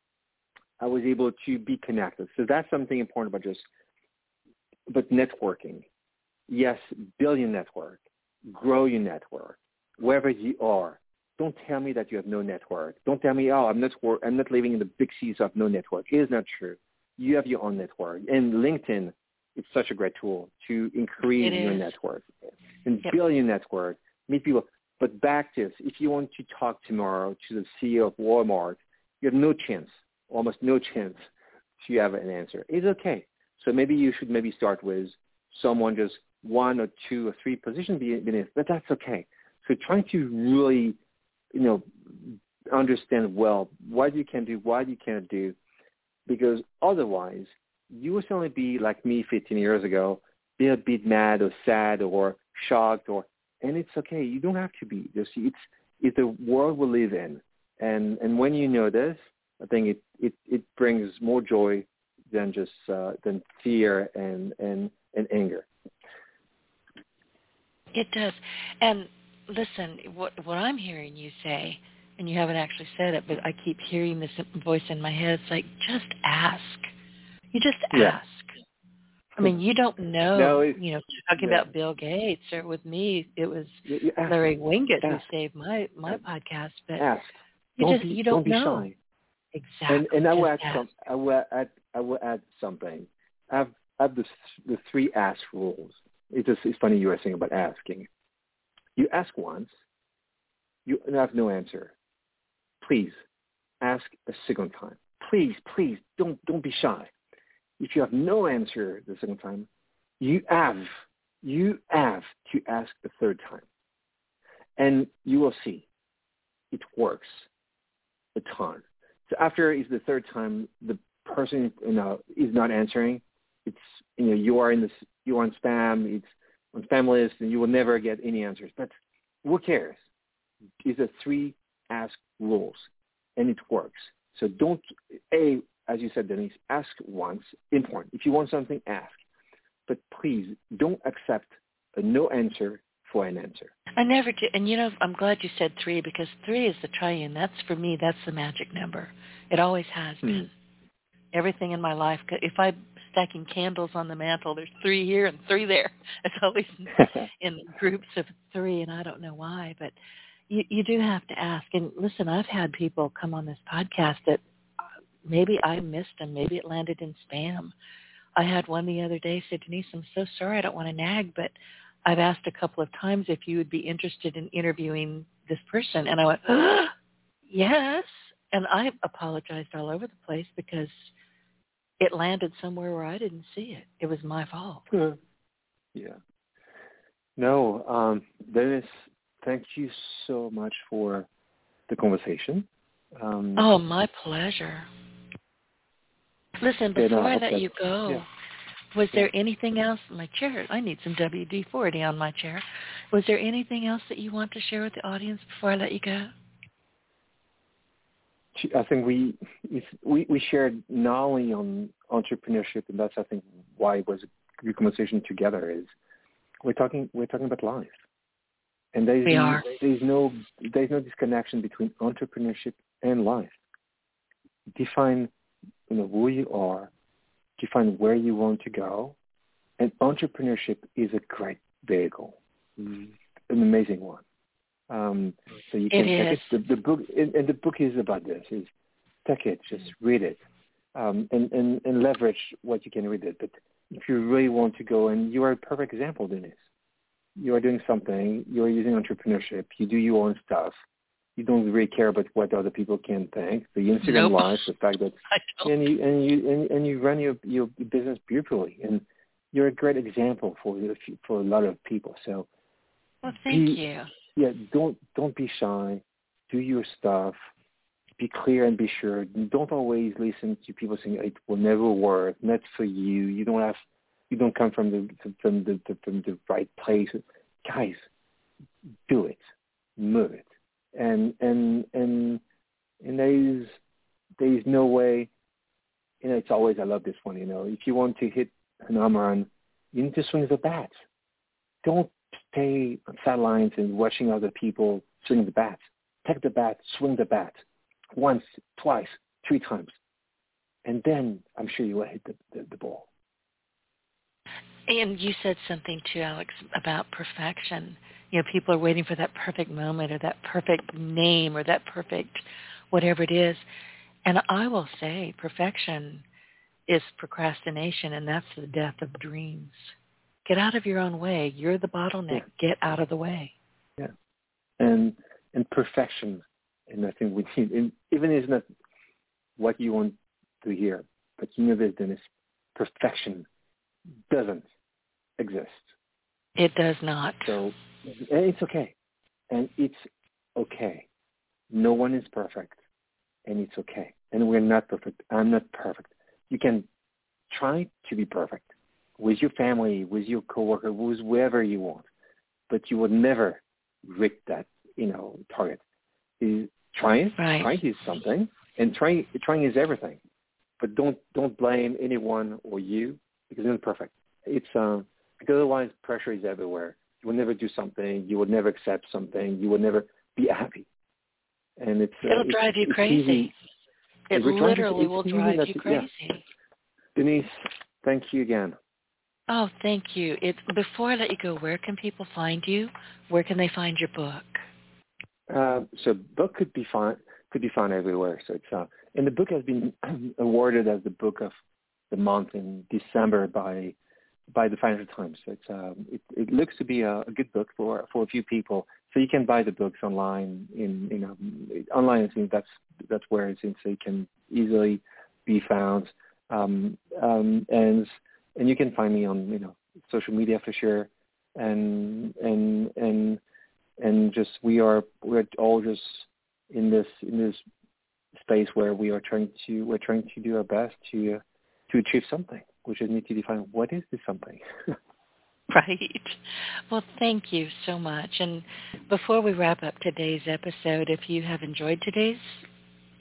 I was able to be connected. So that's something important about just, but networking. Yes, build your network, grow your network, wherever you are. Don't tell me that you have no network. Don't tell me, oh, I'm not, I'm not living in the big cities of no network. It is not true. You have your own network. And LinkedIn it's such a great tool to increase your network and yep. build your network, meet people. But back to this, if you want to talk tomorrow to the CEO of Walmart, you have no chance, almost no chance to have an answer. It's okay. So maybe you should maybe start with someone just one or two or three positions beneath, but that's okay. So trying to really, you know, understand well what you can do, what you can't do, because otherwise you will certainly be like me 15 years ago, be a bit mad or sad or shocked or, and it's okay. You don't have to be. Just it's it's the world we live in, and and when you know this, I think it it it brings more joy than just uh, than fear and and and anger.
It does. And listen, what what I'm hearing you say, and you haven't actually said it, but I keep hearing this voice in my head. It's like just ask. You just
Yeah.
ask. I mean, you don't know.
No,
you know, talking
yeah.
about Bill Gates, or with me, it was
ask,
Larry Wingate who saved my my podcast. But
ask.
you
don't
just
be,
you don't,
be
know
shy.
exactly.
And and I will add
ask.
some. I will add. I will add something. I have I have the the three ask rules. It's just it's funny you were saying about asking. You ask once. You have no answer. Please ask a second time. Please, please don't don't be shy. If you have no answer the second time, you have you have to ask the third time, and you will see it works a ton. So after is the third time the person you know is not answering, it's you know you are in this you are on spam, it's on spam list, and you will never get any answers. But who cares? It's a three ask rules, and it works. So don't a as you said, Denise, ask once. Important. If you want something, ask. But please don't accept a no answer for an answer.
I never did, and you know, I'm glad you said three because three is the triune. That's for me. That's the magic number. It always has been. Hmm. Everything in my life. If I'm stacking candles on the mantle, there's three here and three there. It's always in groups of three, and I don't know why, but you you do have to ask. And listen, I've had people come on this podcast that maybe I missed them. Maybe it landed in spam. I had one the other day said, Denise, I'm so sorry. I don't want to nag, but I've asked a couple of times if you would be interested in interviewing this person. And I went, yes. And I apologized all over the place because it landed somewhere where I didn't see it. It was my fault.
yeah. No, um, Dennis, thank you so much for the conversation. Um,
Oh, my pleasure. Listen,
And, uh,
before I let
that-
you go,
yeah.
was there anything else? My chair, I need some WD-40 on my chair. Was there anything else that you want to share with the audience before I let you go?
I think we we we shared not only on entrepreneurship, and that's I think why it was a good conversation together. Is we're talking we're talking about life, and there's
We are.
there's no there's no disconnection between entrepreneurship and life. Define you know who you are, define where you want to go, and entrepreneurship is a great vehicle, an amazing one. Um, so you
It
can take
is.
it. The, the book and, and the book is about this. Is take it, just read it, um, and, and and leverage what you can read it. But if you really want to go, and you are a perfect example, Denise. You are doing something. You are using entrepreneurship. You do your own stuff. You don't really care about what other people can think. The Instagram
Nope.
life, the fact that and you and you and, and you run your your business beautifully, and you're a great example for for a lot of people. So
Well, thank
be-
you.
yeah, don't don't be shy. Do your stuff. Be clear and be sure. Don't always listen to people saying it will never work. Not for you. You don't have. You don't come from the from the from the right place. Guys, do it. Move it. And and and and there is there is no way. You know, it's always I love this one. You know, if you want to hit an run, you need to swing the bat. Don't stay on sidelines and watching other people swing the bat. Take the bat, swing the bat once, twice, three times, and then I'm sure you will hit the, the, the ball.
And you said something too, Alex, about perfection. You know, people are waiting for that perfect moment or that perfect name or that perfect whatever it is. And I will say perfection is procrastination and that's the death of dreams. Get out of your own way. You're the bottleneck. Get out of the way. Yeah.
And and perfection, and I think we need, and even is not what you want to hear, but you know this, Dennis, perfection doesn't exist.
It does not.
So it's okay. And it's okay. No one is perfect. And it's okay. And we're not perfect. I'm not perfect. You can try to be perfect with your family, with your coworker, with whoever you want. But you would never reach that, you know, target. Is trying,
Right.
trying is something, and trying trying is everything. but don't don't blame anyone or you because it's perfect. It's uh, because otherwise pressure is everywhere. You will never do something. You will never accept something. You will never be happy. And it's
uh, it'll
it's,
drive you
it's
crazy.
Easy.
It literally will drive you crazy.
Yeah. Denise, thank you again.
Oh, thank you. It, before I let you go, where can people find you? Where can they find your book?
Uh, so book could be found could be found everywhere. So it's uh, and the book has been awarded as the book of the month in December by by the Financial Times. Um, it, it looks to be a, a good book for for a few people. So you can buy the books online in you know online. I think that's that's where it's in. So it can easily be found. Um, um, and and you can find me on you know social media for sure, and and and and just we are we're all just in this in this space where we are trying to we're trying to do our best to to achieve something, which is need to define what is this something.
Right. Well, thank you so much. And before we wrap up today's episode, if you have enjoyed today's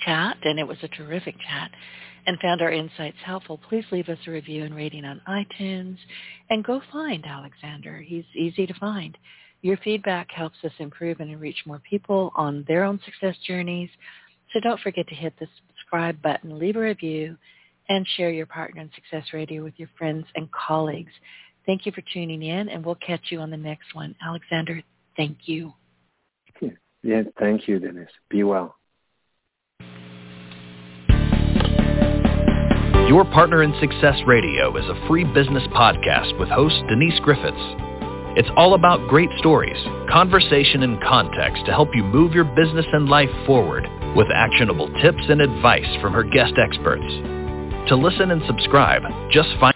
chat, and it was a terrific chat, and found our insights helpful, please leave us a review and rating on iTunes and go find Alexander. He's easy to find. Your feedback helps us improve and reach more people on their own success journeys. So don't forget to hit the subscribe button, leave a review, and share your partner in Success Radio with your friends and colleagues. Thank you for tuning in, and we'll catch you on the next one. Alexander, thank you.
Yeah, thank you, Dennis. Be well.
Your Partner in Success Radio is a free business podcast with host Denise Griffiths. It's all about great stories, conversation, and context to help you move your business and life forward with actionable tips and advice from her guest experts. To listen and subscribe, just find